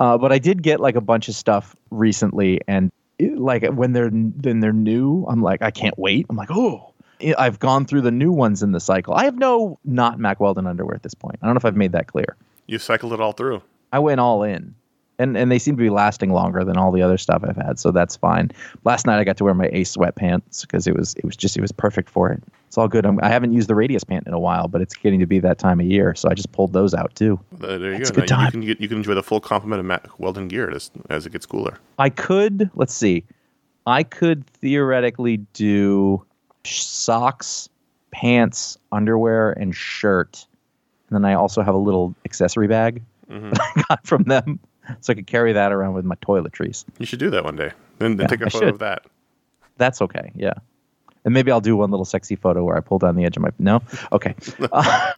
Uh, but I did get like a bunch of stuff recently, and it, like when they're then they're new, I'm like, I can't wait. I'm like, oh. I've gone through the new ones in the cycle. I have no not Mack Weldon underwear at this point. I don't know if I've made that clear. You cycled it all through. I went all in. And and they seem to be lasting longer than all the other stuff I've had, so that's fine. Last night I got to wear my Ace sweatpants because it was it was just it was perfect for it. It's all good. I'm, I haven't used the Radius pant in a while, but it's getting to be that time of year, so I just pulled those out too. Uh, there you That's go. a good Now time. You can get, you can enjoy the full complement of Mack Weldon gear as as it gets cooler. I could let's see, I could theoretically do socks, pants, underwear, and shirt, and then I also have a little accessory bag Mhm. that I got from them, so I could carry that around with my toiletries. You should do that one day. Then, then Yeah, take a photo of that. That's okay. Yeah. And maybe I'll do one little sexy photo where I pull down the edge of my. No? Okay. Uh,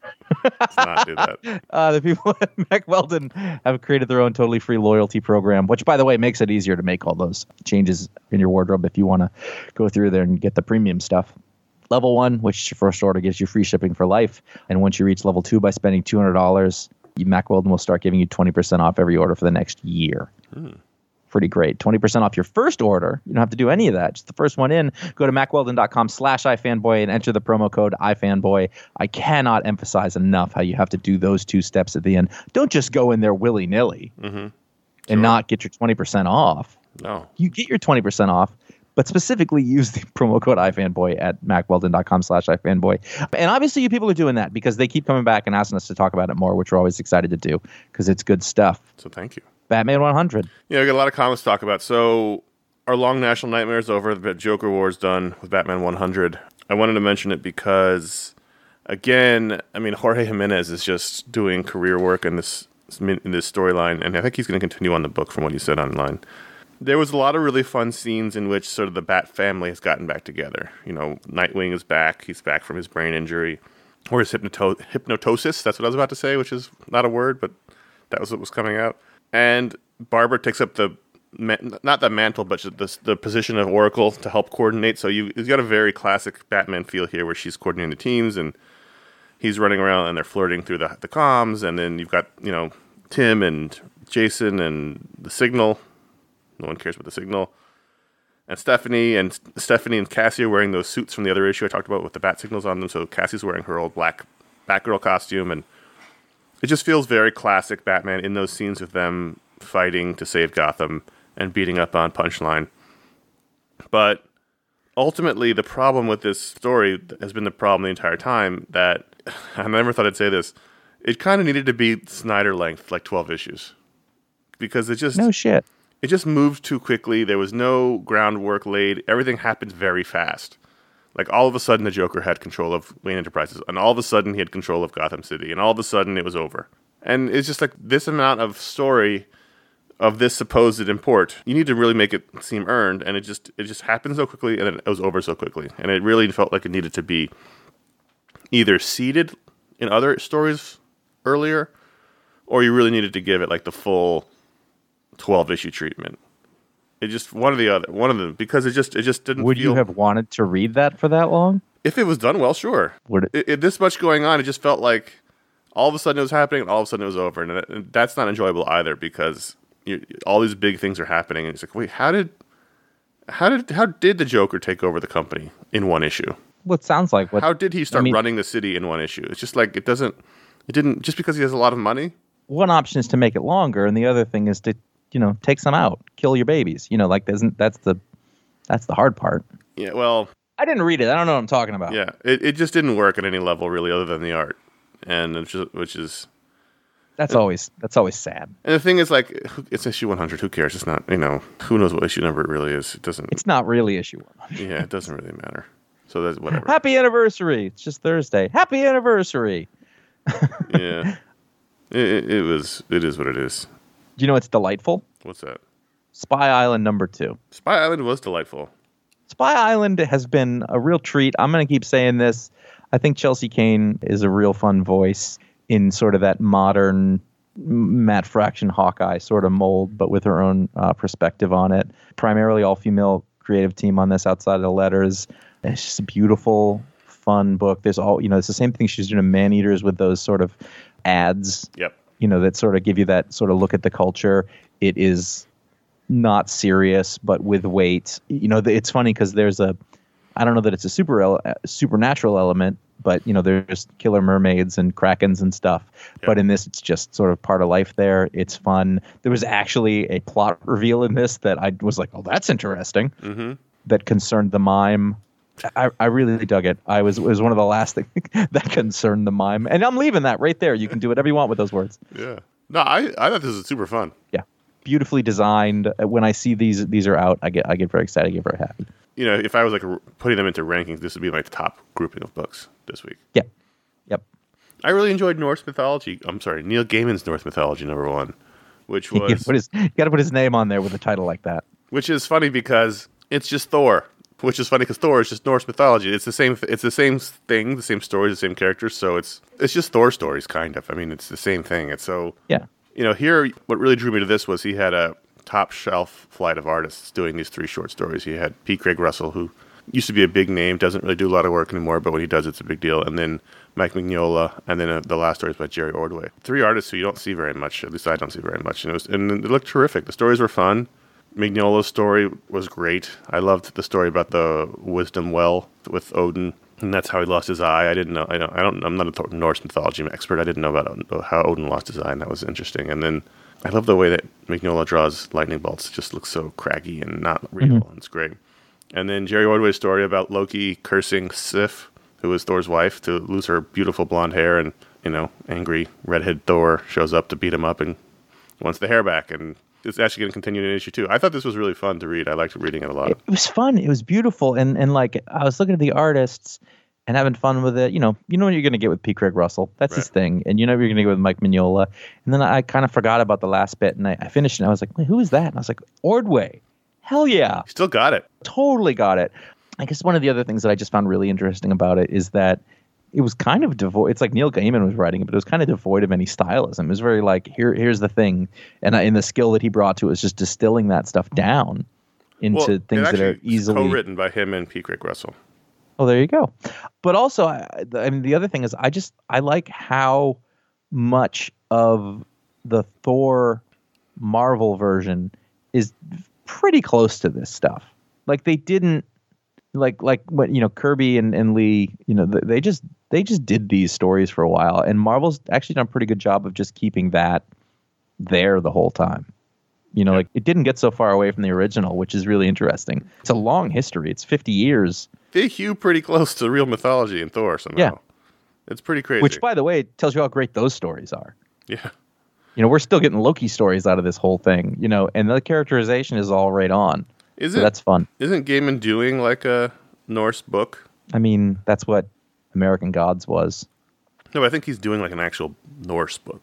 Let's not do that. uh, the people at Mack Weldon have created their own totally free loyalty program, which, by the way, makes it easier to make all those changes in your wardrobe if you want to go through there and get the premium stuff. Level one, which first order, gives you free shipping for life. And once you reach level two by spending $200, you, Mack Weldon will start giving you 20% off every order for the next year pretty great. 20% off your first order. You don't have to do any of that. Just the first one in. Go to mackweldon.com slash ifanboy and enter the promo code ifanboy. I cannot emphasize enough how you have to do those two steps at the end. Don't just go in there willy-nilly. Mm-hmm. and not get your 20% off. No. You get your 20% off, but specifically use the promo code iFanboy at mackweldon.com slash iFanboy. And obviously you people are doing that because they keep coming back and asking us to talk about it more, which we're always excited to do because it's good stuff. So thank you. Batman 100. Yeah, we got a lot of comments to talk about. So our long national nightmare is over. The Joker War is done with Batman 100. I wanted to mention it because, again, I mean Jorge Jimenez is just doing career work in this in this storyline, and I think he's going to continue on the book from what he said online. There was a lot of really fun scenes in which sort of the Bat family has gotten back together. You know, Nightwing is back; he's back from his brain injury, or his hypnoto- hypnotosis. That's what I was about to say, which is not a word, but that was what was coming out. And Barbara takes up the not the mantle, but the, the position of Oracle to help coordinate. So you, you've got a very classic Batman feel here, where she's coordinating the teams and he's running around and they're flirting through the the comms, and then you've got you know Tim and Jason and the Signal. No one cares about the Signal. And Stephanie and Stephanie and Cassie are wearing those suits from the other issue I talked about with the bat signals on them. So Cassie's wearing her old black Batgirl costume, and it just feels very classic Batman in those scenes with them fighting to save Gotham and beating up on Punchline. But ultimately, the problem with this story has been the problem the entire time that I never thought I'd say this. It kind of needed to be Snyder length, like 12 issues. Because it just. No shit. It just moved too quickly. There was no groundwork laid. Everything happened very fast. Like all of a sudden, the Joker had control of Wayne Enterprises, and all of a sudden, he had control of Gotham City, and all of a sudden, it was over. And it's just like this amount of story of this supposed import. You need to really make it seem earned, and it just it just happened so quickly, and it was over so quickly, and it really felt like it needed to be either seeded in other stories earlier, or you really needed to give it like the full twelve issue treatment. It just one or the other, one of them, because it just it just didn't. Would feel, you have wanted to read that for that long? If it was done well, sure. Would it? it, it this much going on, it just felt like all of a sudden it was happening, and all of a sudden it was over, and, and that's not enjoyable either because you, all these big things are happening, and it's like, wait, how did, how did, how did the Joker take over the company in one issue? What sounds like what? How did he start I mean- running the city in one issue? It's just like it doesn't, it didn't just because he has a lot of money. one option is to make it longer, and the other thing is to you know take some out, kill your babies. You know, like isn't that's the that's the hard part. Yeah, well, I didn't read it. I don't know what I'm talking about. yeah, it, it just didn't work at any level really, other than the art, and which is, which is That's always that's always sad. and the thing is like it's issue 100. Who cares? It's not you know who knows what issue number it really is. It doesn't. It's not really issue one. yeah, it doesn't really matter. So that's whatever. Happy anniversary! It's just Thursday. Happy anniversary! yeah, it, it was. It is what it is. Do you know what's delightful? What's that? Spy Island number two. Spy Island was delightful. Spy Island has been a real treat. I'm going to keep saying this. I think Chelsea Cain is a real fun voice in sort of that modern Matt Fraction Hawkeye sort of mold, but with her own uh, perspective on it. Primarily all female creative team on this outside of the letters. And it's just a beautiful, fun book. There's all, you know, it's the same thing she's doing in Man Eaters with those sort of ads Yep. You know that sort of give you that sort of look at the culture. It is not serious but with weight. You know it's funny because there's a i don't know that it's a super ele- uh, supernatural element but you know there's killer mermaids and krakens and stuff. But in this it's just sort of part of life there. It's fun. There was actually a plot reveal in this that i was like oh that's interesting. Mm-hmm. that concerned the mime I, I really dug it. I was was one of the last things that concerned the mime, and I'm leaving that right there. You can do whatever you want with those words. Yeah. No, I I thought this was super fun. Yeah, beautifully designed. Uh, When I see these these are out, I get I get very excited. I get very happy. You know, if I was like putting them into rankings, this would be my top grouping of books this week. Yeah, yep. I really enjoyed Norse mythology. I'm sorry, Neil Gaiman's Norse mythology number one, which was you got to put his name on there with a title like that. which is funny because it's just Thor. Which is funny because Thor is just Norse mythology. It's the same. It's the same thing, the same stories, the same characters. So it's it's just Thor stories, kind of. I mean, it's the same thing. It's so Yeah, you know, here, what really drew me to this was he had a top shelf flight of artists doing these three short stories. He had P. Craig Russell, who used to be a big name, doesn't really do a lot of work anymore, but when he does, it's a big deal. And then Mike Mignola, and then uh, the last story is by Jerry Ordway. Three artists who you don't see very much, at least I don't see very much. And it, was, and it looked terrific. The stories were fun. Mignola's story was great. I loved the story about the wisdom well with Odin, and that's how he lost his eye. I didn't know. I don't. I don't I'm not a Thor- Norse mythology expert. I didn't know about how Odin lost his eye, and that was interesting. And then I love the way that Mignola draws lightning bolts. It just looks so craggy and not real. Mm-hmm. It's great. And then Jerry Ordway's story about Loki cursing Sif, who is Thor's wife, to lose her beautiful blonde hair, and you know, angry redhead Thor shows up to beat him up and wants the hair back. And it's actually going to continue in issue two. I thought this was really fun to read. I liked reading it a lot. it was fun. It was beautiful, and and like I was looking at the artists and having fun with it. You know, you know what you're going to get with P. Craig Russell. That's his thing, and you know what you're going to get with Mike Mignola. And then I kind of forgot about the last bit, and I, I finished, it and I was like, Wait, who is that? And I was like, Ordway. Hell yeah, Still got it. totally got it. I guess one of the other things that I just found really interesting about it is that it was kind of devoid. It's like Neil Gaiman was writing it, but it was kind of devoid of any stylism. It was very like here, here's the thing, and I, and the skill that he brought to it was just distilling that stuff down into Well, things that are easily co-written by him and P. Craig Russell. Oh, there you go. But also, I, I mean, the other thing is, I just I like how much of the Thor Marvel version is pretty close to this stuff. Like they didn't like like what you know Kirby and, and Lee, you know, they just they just did these stories for a while, and Marvel's actually done a pretty good job of just keeping that there the whole time. You know, Yeah. like it didn't get so far away from the original, which is really interesting. It's a long history. It's 50 years. They hew pretty close to real mythology in Thor somehow. Yeah. It's pretty crazy. Which, by the way, tells you how great those stories are. yeah. You know, we're still getting Loki stories out of this whole thing. You know, and the characterization is all right on. Isn't So that's fun. isn't Gaiman doing like a Norse book? I mean, that's what American Gods was. No, I think he's doing like an actual Norse book.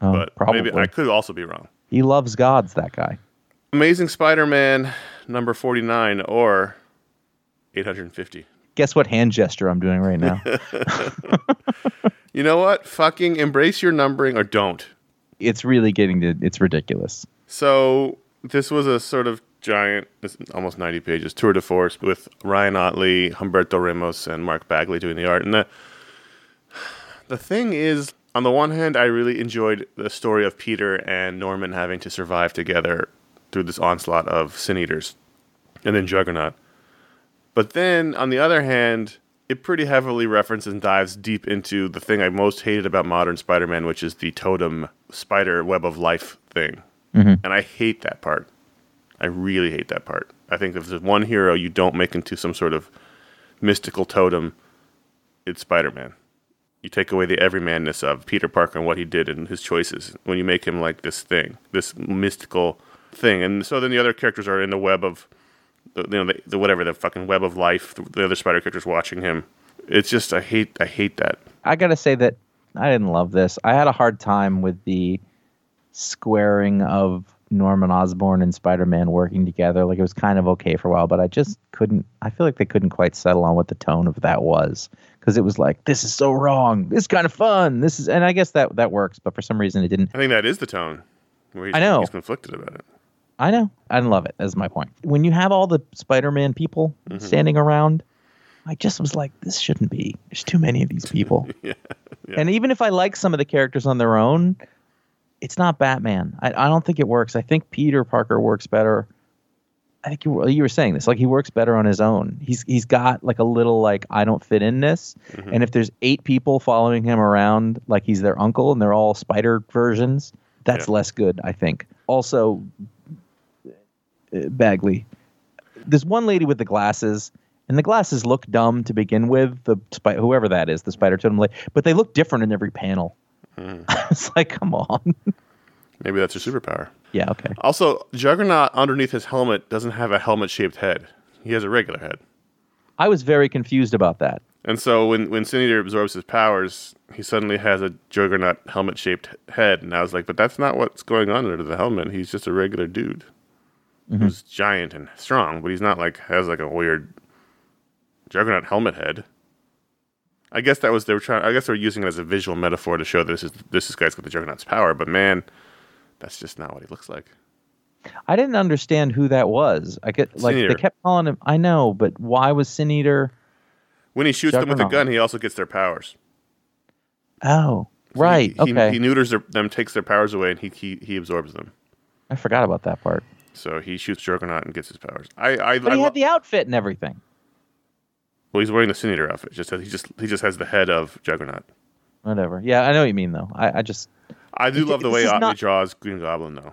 Oh, but probably. maybe I could also be wrong. He loves gods. That guy. Amazing Spider-Man number 49 or 850. Guess what hand gesture I'm doing right now? You know what? Fucking embrace your numbering or don't. it's really getting to. It's ridiculous. So this was a sort of giant, almost 90 pages, tour de force with Ryan Ottley, Humberto Ramos, and Mark Bagley doing the art. And the, the thing is, on the one hand, I really enjoyed the story of Peter and Norman having to survive together through this onslaught of Sin Eaters and then Juggernaut. But then, on the other hand, it pretty heavily references and dives deep into the thing I most hated about modern Spider Man, which is the totem spider web of life thing. Mm-hmm. And I hate that part. I really hate that part. I think if there's one hero you don't make into some sort of mystical totem, it's Spider Man. You take away the everymanness of Peter Parker and what he did and his choices when you make him like this thing, this mystical thing. And so then the other characters are in the web of, you know, the, the whatever the fucking web of life. The, the other Spider characters watching him. It's just I hate I hate that. I gotta say that I didn't love this. I had a hard time with the squaring of Norman Osborn and Spider-Man working together. Like it was kind of okay for a while, but I just couldn't. I feel like they couldn't quite settle on what the tone of that was because it was like this is so wrong. This is kind of fun. This is, and I guess that that works, but for some reason it didn't. I think that is the tone. I know. he's conflicted about it. I know. I love it. Is my point. When you have all the Spider-Man people mm-hmm. standing around, I just was like, this shouldn't be. There's too many of these people. yeah. And even if I like some of the characters on their own, it's not Batman. I, I don't think it works. I think Peter Parker works better. I think you, you were saying this. Like he works better on his own. He's he's got like a little like I don't fit in this. And if there's eight people following him around like he's their uncle and they're all spider versions, that's Yeah. less good. I think. Also, uh, Bagley. There's one lady with the glasses, and the glasses look dumb to begin with. The whoever that is, the spider totem lady, but they look different in every panel. Mm-hmm. it's like, come on. Maybe that's your superpower. yeah, okay. Also, Juggernaut underneath his helmet doesn't have a helmet shaped head. He has a regular head. I was very confused about that. And so when when Sin Eater absorbs his powers, he suddenly has a Juggernaut helmet shaped head. And I was like, but that's not what's going on under the helmet. He's just a regular dude mm-hmm. who's giant and strong, but he's not like has like a weird Juggernaut helmet head. I guess that was they were trying. I guess they were using it as a visual metaphor to show this is this is guy's got the Juggernaut's power. But man, that's just not what he looks like. I didn't understand who that was. I get like they kept calling him. I know, but why was Sin Eater? When he shoots them with a gun, he also gets their powers. Oh, So right. He, he, okay. He neuters their, them, takes their powers away, and he, he he absorbs them. I forgot about that part. So he shoots Juggernaut and gets his powers. I I, But I he lo- had the outfit and everything. Well, he's wearing the Sin Eater outfit. Just he just he just has the head of Juggernaut. Whatever. Yeah, I know what you mean though. I, I just I do It- love the way is Ottley not- draws Green Goblin, though.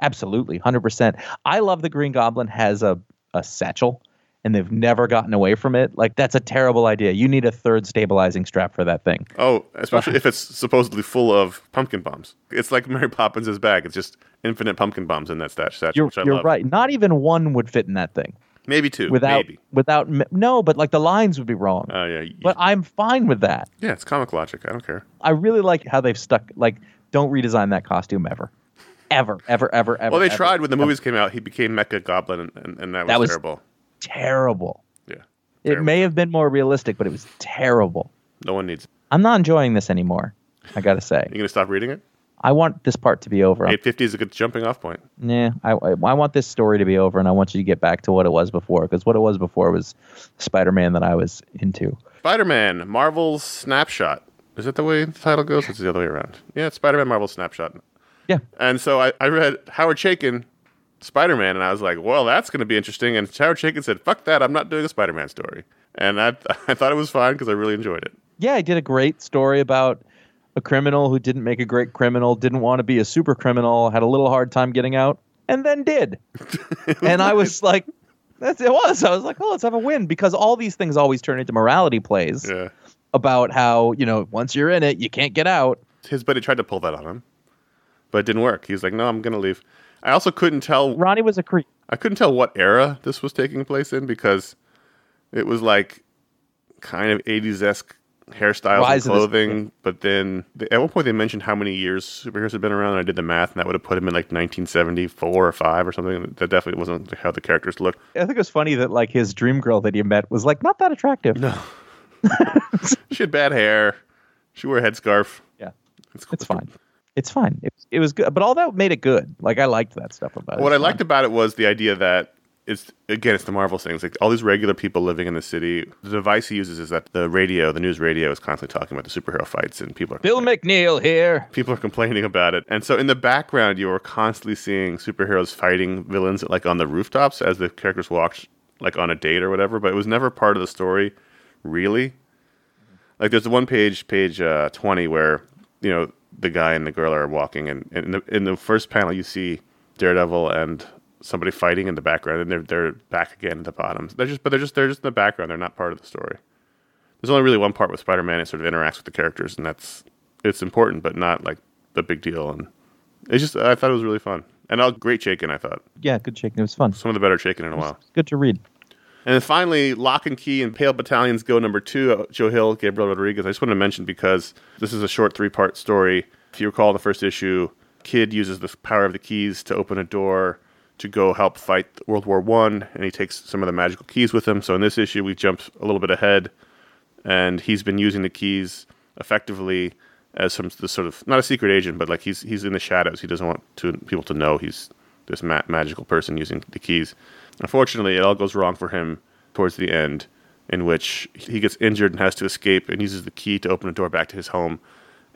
Absolutely, hundred percent. I love the Green Goblin has a a satchel, and they've never gotten away from it. Like that's a terrible idea. You need a third stabilizing strap for that thing. Oh, especially if it's supposedly full of pumpkin bombs. It's like Mary Poppins' bag. It's just infinite pumpkin bombs in that stash satchel, You're which I you're right. Not even one would fit in that thing Maybe two. without maybe. without no, but like the lines would be wrong. Oh yeah. but I'm fine with that. yeah, it's comic logic. I don't care. I really like how they've stuck. Like, don't redesign that costume ever, ever, ever, ever, ever. Well, they ever. tried when the movies came out. He became Mecha Goblin, and, and, and that was, That was- terrible. Terrible. Yeah. It may have been more realistic, but it was terrible. No one needs. It. I'm not enjoying this anymore. I gotta say, You gonna stop reading it? I want this part to be over. I'm- Eight fifty is a good jumping off point. Nah, I, I I want this story to be over, and I want you to get back to what it was before, because what it was before was Spider-Man that I was into. Spider-Man: Marvel's Snapshot. Is that the way the title goes? It's the other way around. Yeah, Spider-Man: Marvel's Snapshot. Yeah, And so I, I read Howard Chaykin, Spider Man, and I was like, well, that's going to be interesting. And Howard Chaykin said, fuck that, I'm not doing a Spider Man story. And I, I thought it was fine because I really enjoyed it. yeah, I did a great story about a criminal who didn't make a great criminal, didn't want to be a super criminal, had a little hard time getting out, and then did. and I was like, that's it was. I was like, oh, let's have a win because all these things always turn into morality plays Yeah. about how you know once you're in it, you can't get out. His buddy tried to pull that on him, but it didn't work. He was like, no, I'm going to leave. I also couldn't tell. Ronnie was a creep. I couldn't tell what era this was taking place in because it was like kind of 80s esque hairstyles Rise and of the- clothing. But then they, at one point they mentioned how many years superheroes had been around, and I did the math, and that would have put him in like 1974 or 5 or something. That definitely wasn't how the characters looked. I think it was funny that like his dream girl that he met was like not that attractive. No. she had bad hair. She wore a headscarf. Yeah, It's, it's fine. It's fine. It, it was good, but all that made it good. Like I liked that stuff about it. What I It's fine. liked about it was the idea that it's again it's the Marvel thing. It's like all these regular people living in the city. The device he uses is that the radio, the news radio, is constantly talking about the superhero fights, and people are Bill McNeil here. people are complaining about it. And so in the background, you are constantly seeing superheroes fighting villains like on the rooftops as the characters walked like on a date or whatever. But it was never part of the story, really. Like there's the one page, page uh, twenty, where you know the guy and the girl are walking, and, and in the in the first panel you see Daredevil and somebody fighting in the background, and they're they're back again at the bottom. They're just but they're just they're just in the background. They're not part of the story. There's only really one part with Spider-Man it sort of interacts with the characters, and that's it's important, but not like the big deal. And it's just I thought it was really fun, and all great Chaykin. I thought Yeah, good Chaykin. It was fun. some of the better Chaykin in a while. Good to read. And then finally, Locke and Key and Pale Battalions go number two. uh, Joe Hill, Gabriel Rodriguez. I just want to mention because this is a short three part story. If you recall, the first issue, Kid uses the power of the keys to open a door to go help fight World War One, and he takes some of the magical keys with him. So in this issue, we jump a little bit ahead, and he's been using the keys effectively as some this sort of not a secret agent, but like he's he's in the shadows. He doesn't want to people to know he's this ma- magical person using the keys. Unfortunately, it all goes wrong for him towards the end, in which he gets injured and has to escape and uses the key to open a door back to his home.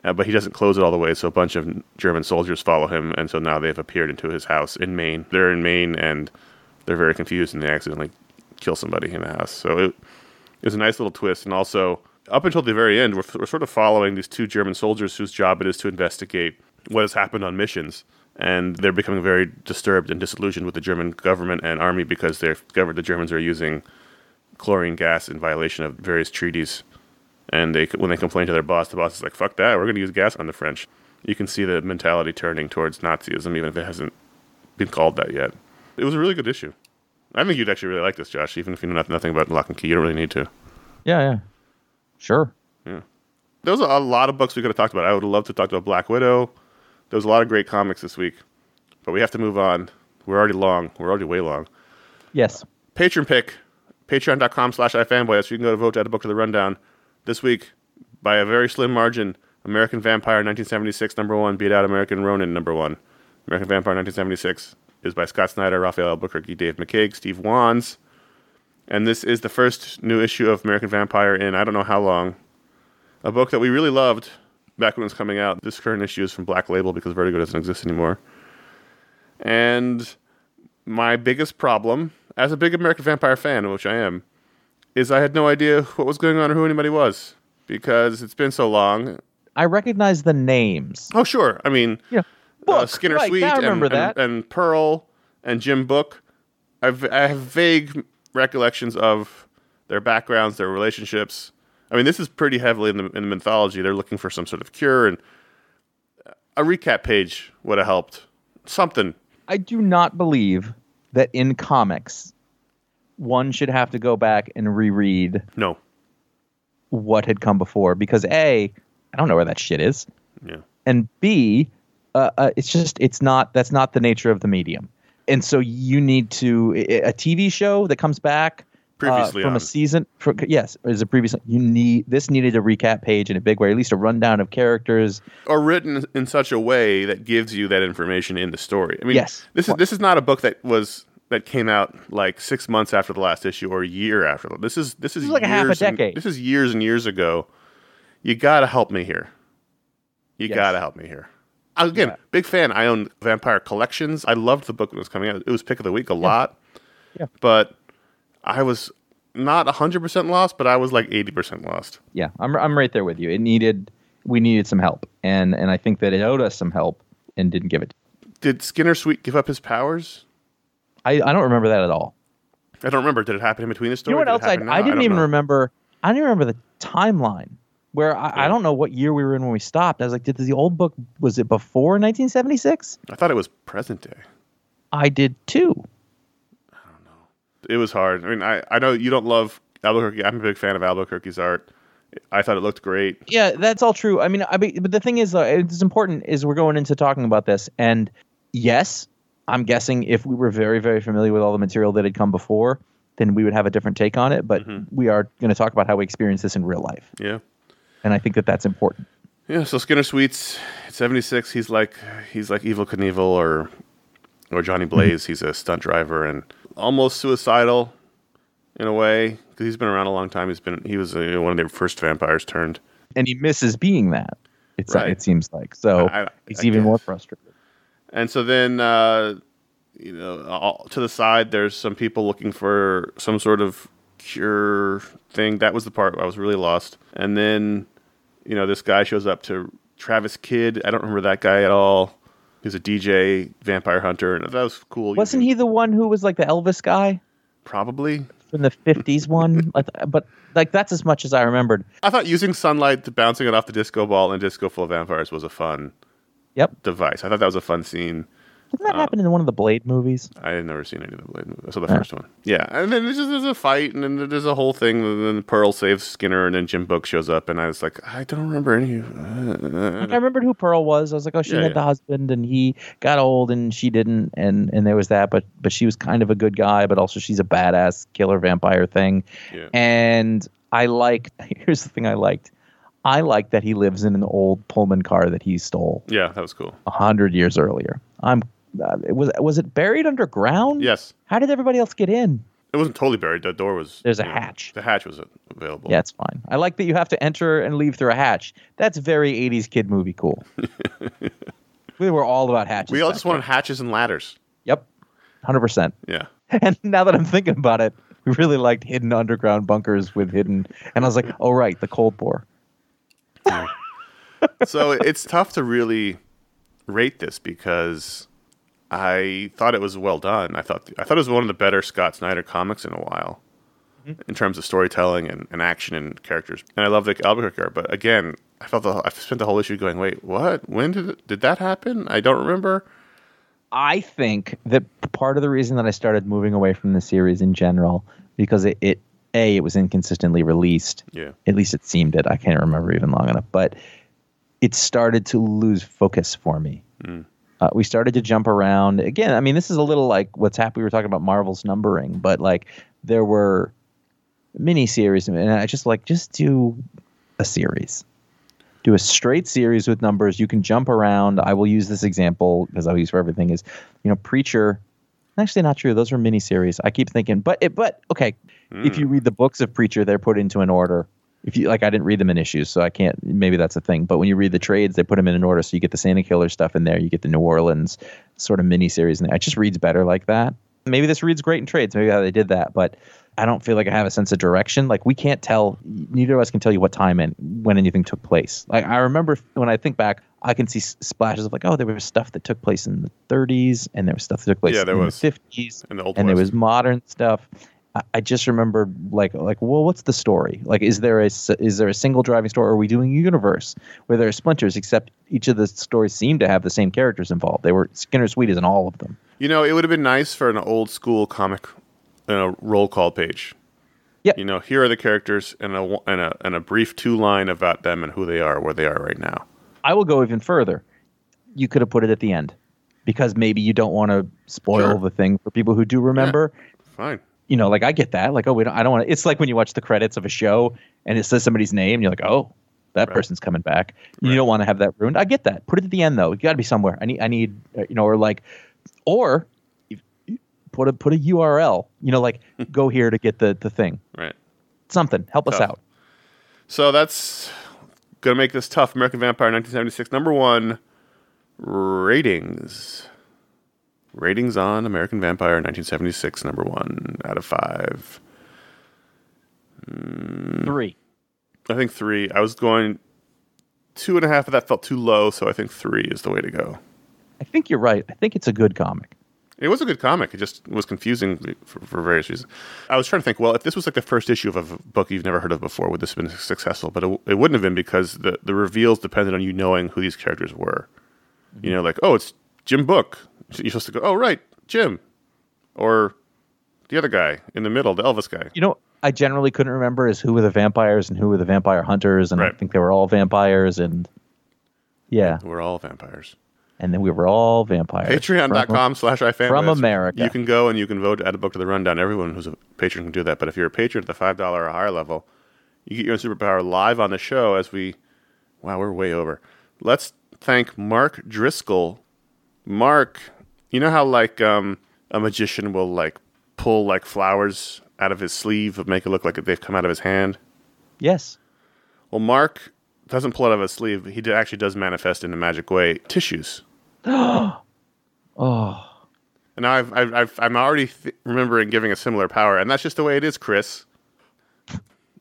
Uh, but he doesn't close it all the way, so a bunch of German soldiers follow him, and so now they've appeared into his house in Maine. They're in Maine, and they're very confused, and they accidentally kill somebody in the house. So it, it was a nice little twist, and also up until the very end, we're, we're sort of following these two German soldiers whose job it is to investigate what has happened on missions, and they're becoming very disturbed and disillusioned with the German government and army because they've discovered the Germans are using chlorine gas in violation of various treaties. And they, when they complain to their boss, the boss is like, "Fuck that! We're going to use gas on the French." You can see the mentality turning towards Nazism, even if it hasn't been called that yet. It was a really good issue. I think you'd actually really like this, Josh, even if you know nothing about Locke and Key. You don't really need to. Yeah, yeah. Sure. There was a lot of books we could have talked about. I would have loved to talk about Black Widow. There was a lot of great comics this week, but we have to move on. We're already long. We're already way long. Yes. Patron pick, patreon.com slash ifanboy. That's where you can go to vote to add a book to the rundown. This week, by a very slim margin, American Vampire 1976, number one, beat out American Ronin, number one. American Vampire 1976 is by Scott Snyder, Rafael Albuquerque, Dave McCaig, Steve Wands. And this is the first new issue of American Vampire in I don't know how long. A book that we really loved back when it was coming out. This current issue is from Black Label because Vertigo doesn't exist anymore. And my biggest problem, as a big American Vampire fan, which I am, is I had no idea what was going on or who anybody was because it's been so long. I recognize the names. Oh, sure. I mean, Yeah. uh, Skinner right, Sweet and, and- and Pearl and Jim Book. I've, I have vague recollections of their backgrounds, their relationships. I mean, this is pretty heavily in the, in the mythology. They're looking for some sort of cure, and a recap page would have helped. Something. I do not believe that in comics one should have to go back and reread No. what had come before because a I don't know where that shit is, Yeah. and b uh, uh, it's just it's not that's not the nature of the medium, and so you need to a TV show that comes back. uh, from on. a season, for, yes, as a previous. You need this needed a recap page in a big way, at least a rundown of characters. or written in such a way that gives you that information in the story. I mean, Yes. this is this is not a book that was that came out like six months after the last issue or a year after. This is this is is like a half a years and- decade. this is years and years ago. You gotta help me here. You Yes. gotta help me here. Again, Yeah. big fan. I own Vampire Collections. I loved the book when it was coming out. It was pick of the week a lot. Yeah. But I was not hundred percent lost, but I was like eighty percent lost. Yeah, I'm I'm right there with you. It needed we needed some help, and and I think that it owed us some help and didn't give it. Did Skinner Sweet give up his powers? I I don't remember that at all. I don't remember. Did it happen in between the story? You know what else I? I didn't don't even know. remember. I didn't remember the timeline. Where I, I don't know what year we were in when we stopped. I was like, did the old book was it before 1976? I thought it was present day. I did too. It was hard. I mean, I, I know you don't love Albuquerque. I'm a big fan of Albuquerque's art. I thought it looked great. Yeah, that's all true. I mean, I but the thing is, though, it's important is we're going into talking about this, and yes, I'm guessing if we were very, very familiar with all the material that had come before, then we would have a different take on it. But we are going to talk about how we experience this in real life, Yeah. and I think that that's important. Yeah, so Skinner Sweets, 76, he's like he's like Evel Knievel or or Johnny Blaze. He's a stunt driver and almost suicidal in a way because he's been around a long time. He's been he was uh, one of the first vampires turned. And he misses being that. It's Right. it seems like so I- I- he's I even more guess. And so then, uh, you know, all, to the side, there's some people looking for some sort of cure thing. That was the part I was really lost. And then, you know, this guy shows up to Travis Kidd. I don't remember that guy at all. He's a DJ, vampire hunter, and that was cool. Wasn't he the one who was like the Elvis guy Probably. from the '50s one? But like that's as much as I remembered. I thought using sunlight to bouncing it off the disco ball and disco full of vampires was a fun Yep. device. I thought that was a fun scene. Didn't that happen in one of the Blade movies? I had never seen any of the Blade movies. I saw the first one. Yeah, and then there's just there's a fight, and then there's a whole thing. And then Pearl saves Skinner, and then Jim Book shows up, and I was like, I don't remember any. Uh, Like, I remembered who Pearl was. I was like, oh, she Yeah, had yeah. the husband, and he got old, and she didn't, and and there was that. But but she was kind of a good guy, but also she's a badass killer vampire thing. Yeah. And I liked. Here's the thing I liked. I like that he lives in an old Pullman car that he stole yeah, that was cool. a hundred years earlier. I'm. Uh, it was was it buried underground? Yes, How did everybody else get in? it wasn't totally buried. The door was. There's a know, hatch. The hatch was available. Yeah, it's fine. I like that you have to enter and leave through a hatch. That's very 80s kid movie cool. we were all about hatches. we all just wanted hatches and ladders. Yep. 100%. Yeah, And now that I'm thinking about it, we really liked hidden underground bunkers with hidden. And I was like, oh, right, the Cold War. So it's tough to really rate this because I thought it was well done. I thought I thought it was one of the better Scott Snyder comics in a while mm-hmm. in terms of storytelling and, and action and characters. And I love the Albuquerque art, but again, I felt the, I spent the whole issue going, wait, what? When did it, did that happen? I don't remember. I think that part of the reason that I started moving away from the series in general, because it, it A, it was inconsistently released. Yeah, At least it seemed it. I can't remember even long enough. But it started to lose focus for me. Uh, we started to jump around again. I mean, this is a little like what's happened. We were talking about Marvel's numbering, but like there were mini series, and I just like just do a series, do a straight series with numbers. You can jump around. I will use this example because I'll use for everything. Is you know Preacher. Actually, not true. Those are mini series. I keep thinking, but it, but okay. If you hmm. read the books of Preacher, they're put into an order. If you like, I didn't read them in issues, so I can't. Maybe that's a thing. But when you read the trades, they put them in an order, so you get the Santa Killer stuff in there. You get the New Orleans sort of mini series, and it just reads better like that. Maybe this reads great in trades. Maybe how they did that, but I don't feel like I have a sense of direction. Like we can't tell. Neither of us can tell you what time and when anything took place. Like I remember when I think back, I can see splashes of like, oh, there was stuff that took place in the 30s, and there was stuff that took place Yeah, there in was. the 50s, In the Old and there was modern stuff. I, I just remember like like, well, what's the story? Like, is there a is there a single driving story? Or are we doing a universe where there are splinters? Except each of the stories seem to have the same characters involved. They were Skinner Sweet is in all of them. You know, it would have been nice for an old school comic, you know, roll call page. Yeah. You know, here are the characters and a and a and a brief two line about them and who they are, where they are right now. I will go even further. You could have put it at the end because maybe you don't want to spoil Sure. the thing for people who do remember. Fine. You know, like I get that. Like, oh, we don't, I don't want to. It's like when you watch the credits of a show and it says somebody's name, you're like, oh, that Right. person's coming back. You don't want to have that ruined. I get that. Put it at the end though. You got to be somewhere. I need, I need, uh, you know, or like, or put a put a URL. You know, like go here to get the the thing. Right. Something. Help us out. So that's gonna make this tough. American Vampire, 1976, number one ratings. Ratings on American Vampire, 1976, number one out of five. Hmm. Three. I think three. I was going two and a half, but that felt too low, so I think three is the way to go. I think you're right. I think it's a good comic. It was a good comic. It just was confusing for, for various reasons. I was trying to think, well, if this was like the first issue of a book you've never heard of before, would this have been successful? But it, it wouldn't have been because the, the reveals depended on you knowing who these characters were. You mm-hmm. know, like, oh, it's Jim Book. You're supposed to go, oh, right, Jim. Or the other guy in the middle, the Elvis guy. You know, I generally couldn't remember is who were the vampires and who were the vampire hunters, and I think they were all vampires, and yeah, We're all vampires. And then we were all vampires. Patreon.com slash iFanboys. from America. You can go and you can vote to add a book to the rundown. Everyone who's a patron can do that. But if you're a patron at the $5 or higher level, you get your own superpower live on the show as we. Wow, we're way over. Let's thank Mark Driscoll. Mark, you know how like um, a magician will like pull like flowers out of his sleeve and make it look like they've come out of his hand? Yes. Well, Mark doesn't pull it out of his sleeve. He actually does manifest in a magic way tissues. Oh, And now I've, I've, I've, I'm already th- remembering giving a similar power, and that's just the way it is, Chris.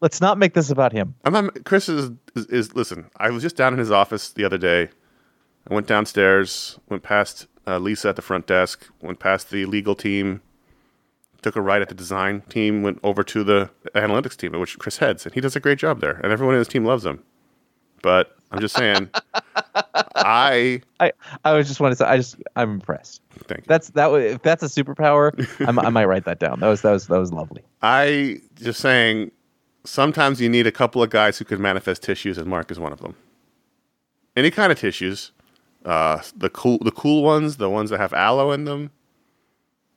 let's not make this about him. I'm not, Chris is, is, is, listen, I was just down in his office the other day. I went downstairs, went past uh, Lisa at the front desk, went past the legal team, took a ride at the design team, went over to the analytics team, which Chris heads, and he does a great job there, and everyone in his team loves him. But I'm just saying, I I I was just want to say I just I'm impressed. thank you. That's that. wa- If that's a superpower, I'm, I might write that down. That was that was that was lovely. I just saying, sometimes you need a couple of guys who can manifest tissues, and Mark is one of them. Any kind of tissues, uh, the cool, the cool ones, the ones that have aloe in them.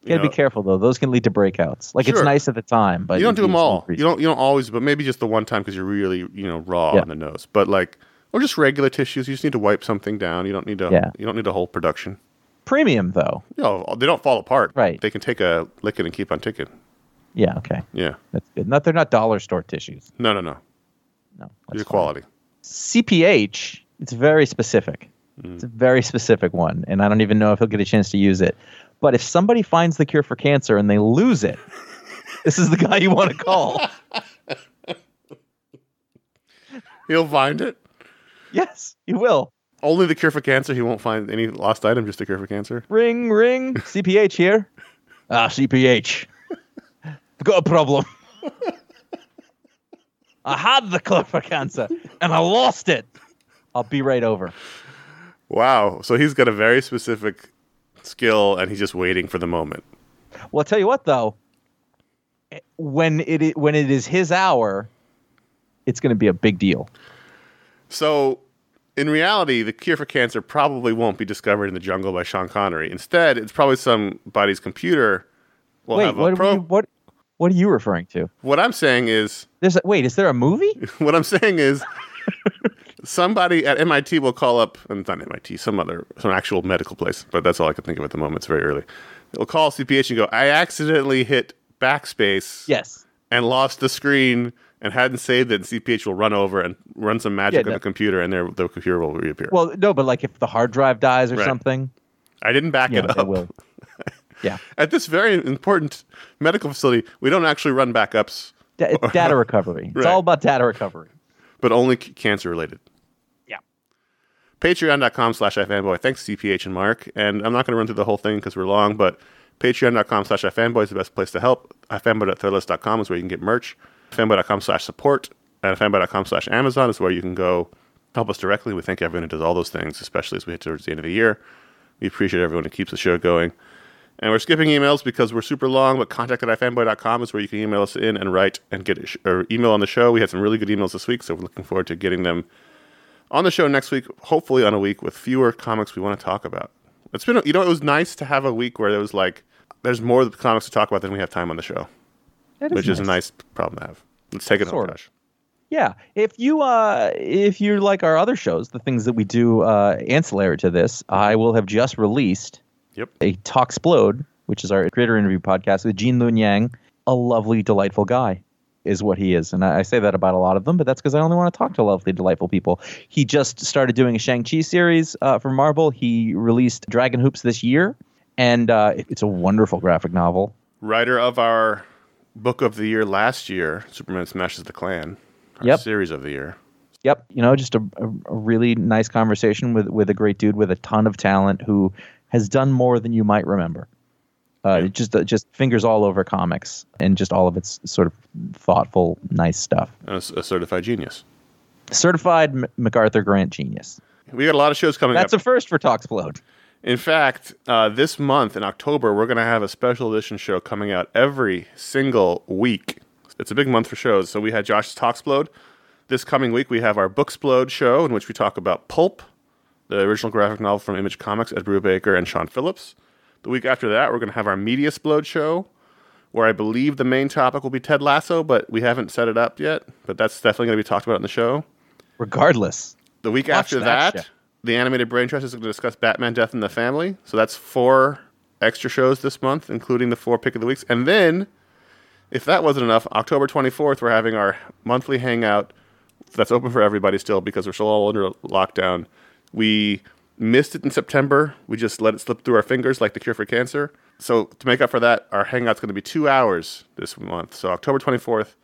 You gotta know, be careful though; those can lead to breakouts. Like it's nice at the time, but You don't do them all. You don't. You don't always, but maybe just the one time because you're really, you know, raw Yeah. on the nose. But like, or just regular tissues. You just need to wipe something down. You don't need to. Yeah. You don't need a whole production. Premium though. You know, they don't fall apart. Right. They can take a licking and keep on ticking. Yeah. Okay. Yeah. That's good. Not they're not dollar store tissues. No, no, no. No. These that's are fine. quality. CPH, it's very specific. Mm. It's a very specific one, and I don't even know if he'll get a chance to use it. But if somebody finds the cure for cancer and they lose it, this is the guy you want to call. He'll find it. Yes, you will. Only the cure for cancer. He won't find any lost item. Just the cure for cancer. Ring, ring. CPH here. Ah, CPH. Got a problem. I had the cure for cancer and I lost it. I'll be right over. Wow. So he's got a very specific skill, and he's just waiting for the moment. Well, I'll tell you what though, when it when it is his hour, it's going to be a big deal. So, in reality, the cure for cancer probably won't be discovered in the jungle by Sean Connery. Instead, it's probably somebody's computer will wait, have a what, pro. are you, what what are you referring to? What I'm saying is, There's a, wait, is there a movie? what I'm saying is, somebody at MIT will call up, and not MIT, some other, some actual medical place, but that's all I can think of at the moment. It's very early. They'll call CPH and go, "I accidentally hit backspace." Yes. and lost the screen and hadn't saved it, and CPH will run over and run some magic Yeah, on no. the computer, and their the computer will reappear. Well, no, but like if the hard drive dies or Right. something, I didn't back yeah, it up. will. Yeah, At this very important medical facility, we don't actually run backups, Da- it's data recovery. It's Right. all about data recovery. but only c- cancer related. Yeah. Patreon.com slash ifanboy. Thanks, CPH and Mark. And I'm not going to run through the whole thing because we're long, but patreon.com slash ifanboy is the best place to help. ifanboy.threadless.com is where you can get merch. ifanboy.com slash support. And ifanboy.com slash Amazon is where you can go help us directly. We thank everyone who does all those things, especially as we hit towards the end of the year. We appreciate everyone who keeps the show going. And we're skipping emails because we're super long, but contact at ifanboy.com is where you can email us in and write and get sh- or email on the show. We had some really good emails this week, so we're looking forward to getting them on the show next week, hopefully on a week with fewer comics we want to talk about. It's been, you know, it was nice to have a week where there was like, there's more comics to talk about than we have time on the show, That which is a nice problem to have. Let's take it Sort on, of. Josh. Yeah, if you uh if you like our other shows, the things that we do uh ancillary to this, I will have just released Yep. a Talksplode, which is our creator interview podcast with Gene Luen Yang, a lovely, delightful guy, is what he is. And I, I say that about a lot of them, but that's because I only want to talk to lovely, delightful people. He just started doing a Shang-Chi series uh, for Marvel. He released Dragon Hoops this year, and uh, it's a wonderful graphic novel. Writer of our book of the year last year, Superman Smashes the Klan. Our Yep. series of the year. Yep, you know, just a, a, really nice conversation with with a great dude with a ton of talent who has done more than you might remember. Uh, Yeah. Just uh, just fingers all over comics and just all of its sort of thoughtful, nice stuff. A, a, certified genius. Certified M- MacArthur Grant genius. We got a lot of shows coming That's up. a first for Talksplode. In fact, uh, this month in October, we're going to have a special edition show coming out every single week. It's a big month for shows. So we had Josh's Talksplode. This coming week, we have our Booksplode show, in which we talk about Pulp, the original graphic novel from Image Comics, Ed Brubaker and Sean Phillips. The week after that, we're going to have our Media Splode show, where I believe the main topic will be Ted Lasso, but we haven't set it up yet. But that's definitely going to be talked about in the show. Regardless, The week Watch after that that. The animated brain trust is going to discuss Batman Death in the Family. So that's four extra shows this month, including the four pick of the weeks. And then, if that wasn't enough, October 24th, we're having our monthly hangout that's open for everybody still because we're still all under lockdown. We missed it in September. We just let it slip through our fingers like the cure for cancer. So to make up for that, our hangout's going to be two hours this month. So October 24th,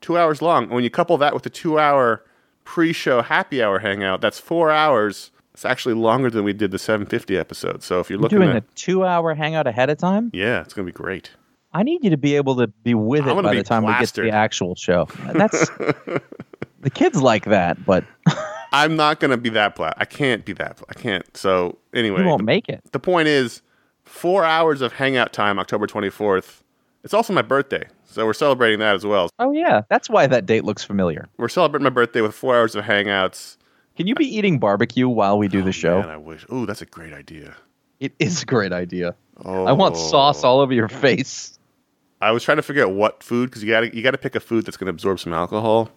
two hours long. And when you couple that with the two hour pre show happy hour hangout, that's four hours. It's actually longer than we did the 750 episode. So if you're you're looking doing at. a two-hour hangout ahead of time. yeah, it's going to be great. I need you to be able to be with it by the time we get to the actual show. That's the kids like that, but I'm not going to be that plat. I can't be that. Pla- I can't. So anyway, you won't the, make it. the point is, four hours of hangout time, October 24th. It's also my birthday, so we're celebrating that as well. Oh yeah, that's why that date looks familiar. We're celebrating my birthday with four hours of hangouts. Can you be eating barbecue while we do the show? Man, I wish. Ooh, that's a great idea. It is a great idea. Oh, I want sauce all over your face. I was trying to figure out what food because you got to you got to pick a food that's going to absorb some alcohol.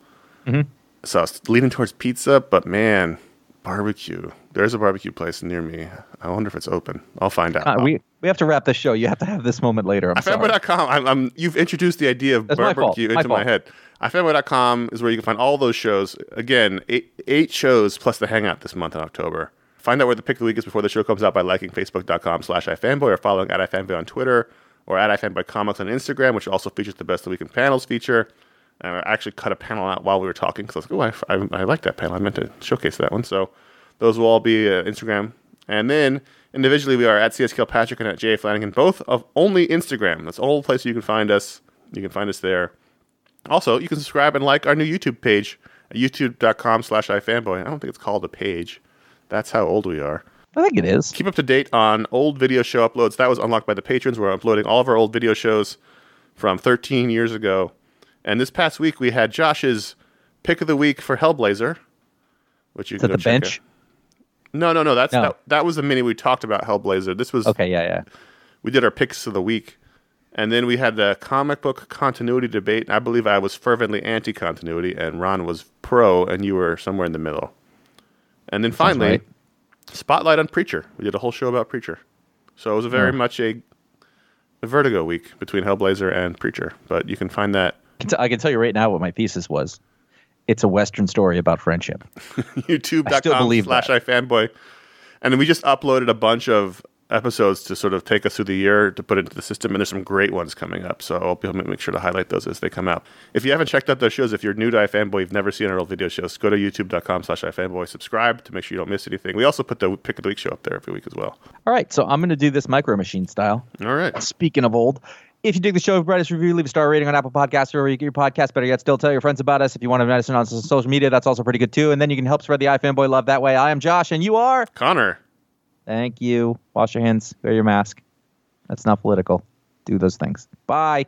Mhm. So I was leaning towards pizza, but man, barbecue. There's a barbecue place near me. I wonder if it's open. I'll find out. Uh, we we have to wrap this show. You have to have this moment later. I'm sorry. I'm, I'm, you've introduced the idea of That's barbecue My into my, fault. head. ifanboy.com is where you can find all those shows. Again, eight, eight shows plus the hangout this month in October. Find out where the pick of the week is before the show comes out by liking facebook.com slash ifanboy or following at ifanboy on Twitter or at ifanboy comics on Instagram, which also features the best of the week in panels feature. And I actually cut a panel out while we were talking because I was like, oh, I, I, I like that panel. I meant to showcase that one. So those will all be uh, Instagram. And then individually, we are at CS Kilpatrick and at J. Flanagan, both of only Instagram. That's the whole place you can find us. You can find us there. Also, you can subscribe and like our new YouTube page youtube.com slash ifanboy. I don't think it's called a page. That's how old we are. I think it is. Keep up to date on old video show uploads. That was unlocked by the patrons. We're uploading all of our old video shows from 13 years ago. And this past week, we had Josh's pick of the week for Hellblazer, which you Is can that go the check bench? out. No, no, no. That's No. That, that was the mini we talked about Hellblazer. This was Okay, yeah, yeah. we did our picks of the week, and then we had the comic book continuity debate. I believe I was fervently anti-continuity, and Ron was pro, and you were somewhere in the middle. And then finally, right. spotlight on Preacher. We did a whole show about Preacher, so it was very much a, a vertigo week between Hellblazer and Preacher. But you can find that I can t- I can tell you right now what my thesis was. It's a Western story about friendship. youtube.com slash ifanboy and then we just uploaded a bunch of episodes to sort of take us through the year to put into the system, and there's some great ones coming up. So I'll be able to make sure to highlight those as they come out. If you haven't checked out those shows, if you're new to iFanboy, you've never seen our old video shows, go to youtube.com slash iFanboy, subscribe to make sure you don't miss anything. We also put the Pick of the Week show up there every week as well. All right, so I'm going to do this micro machine style. All right. Speaking of old, if you dig the show, write brightest review, leave a star rating on Apple Podcasts or wherever you get your podcast. Better yet, still tell your friends about us. If you want to invite us on social media, that's also pretty good too. And then you can help spread the iFanboy love that way. I am Josh, and you are. Conor. Thank you. Wash your hands. Wear your mask. That's not political. Do those things. Bye.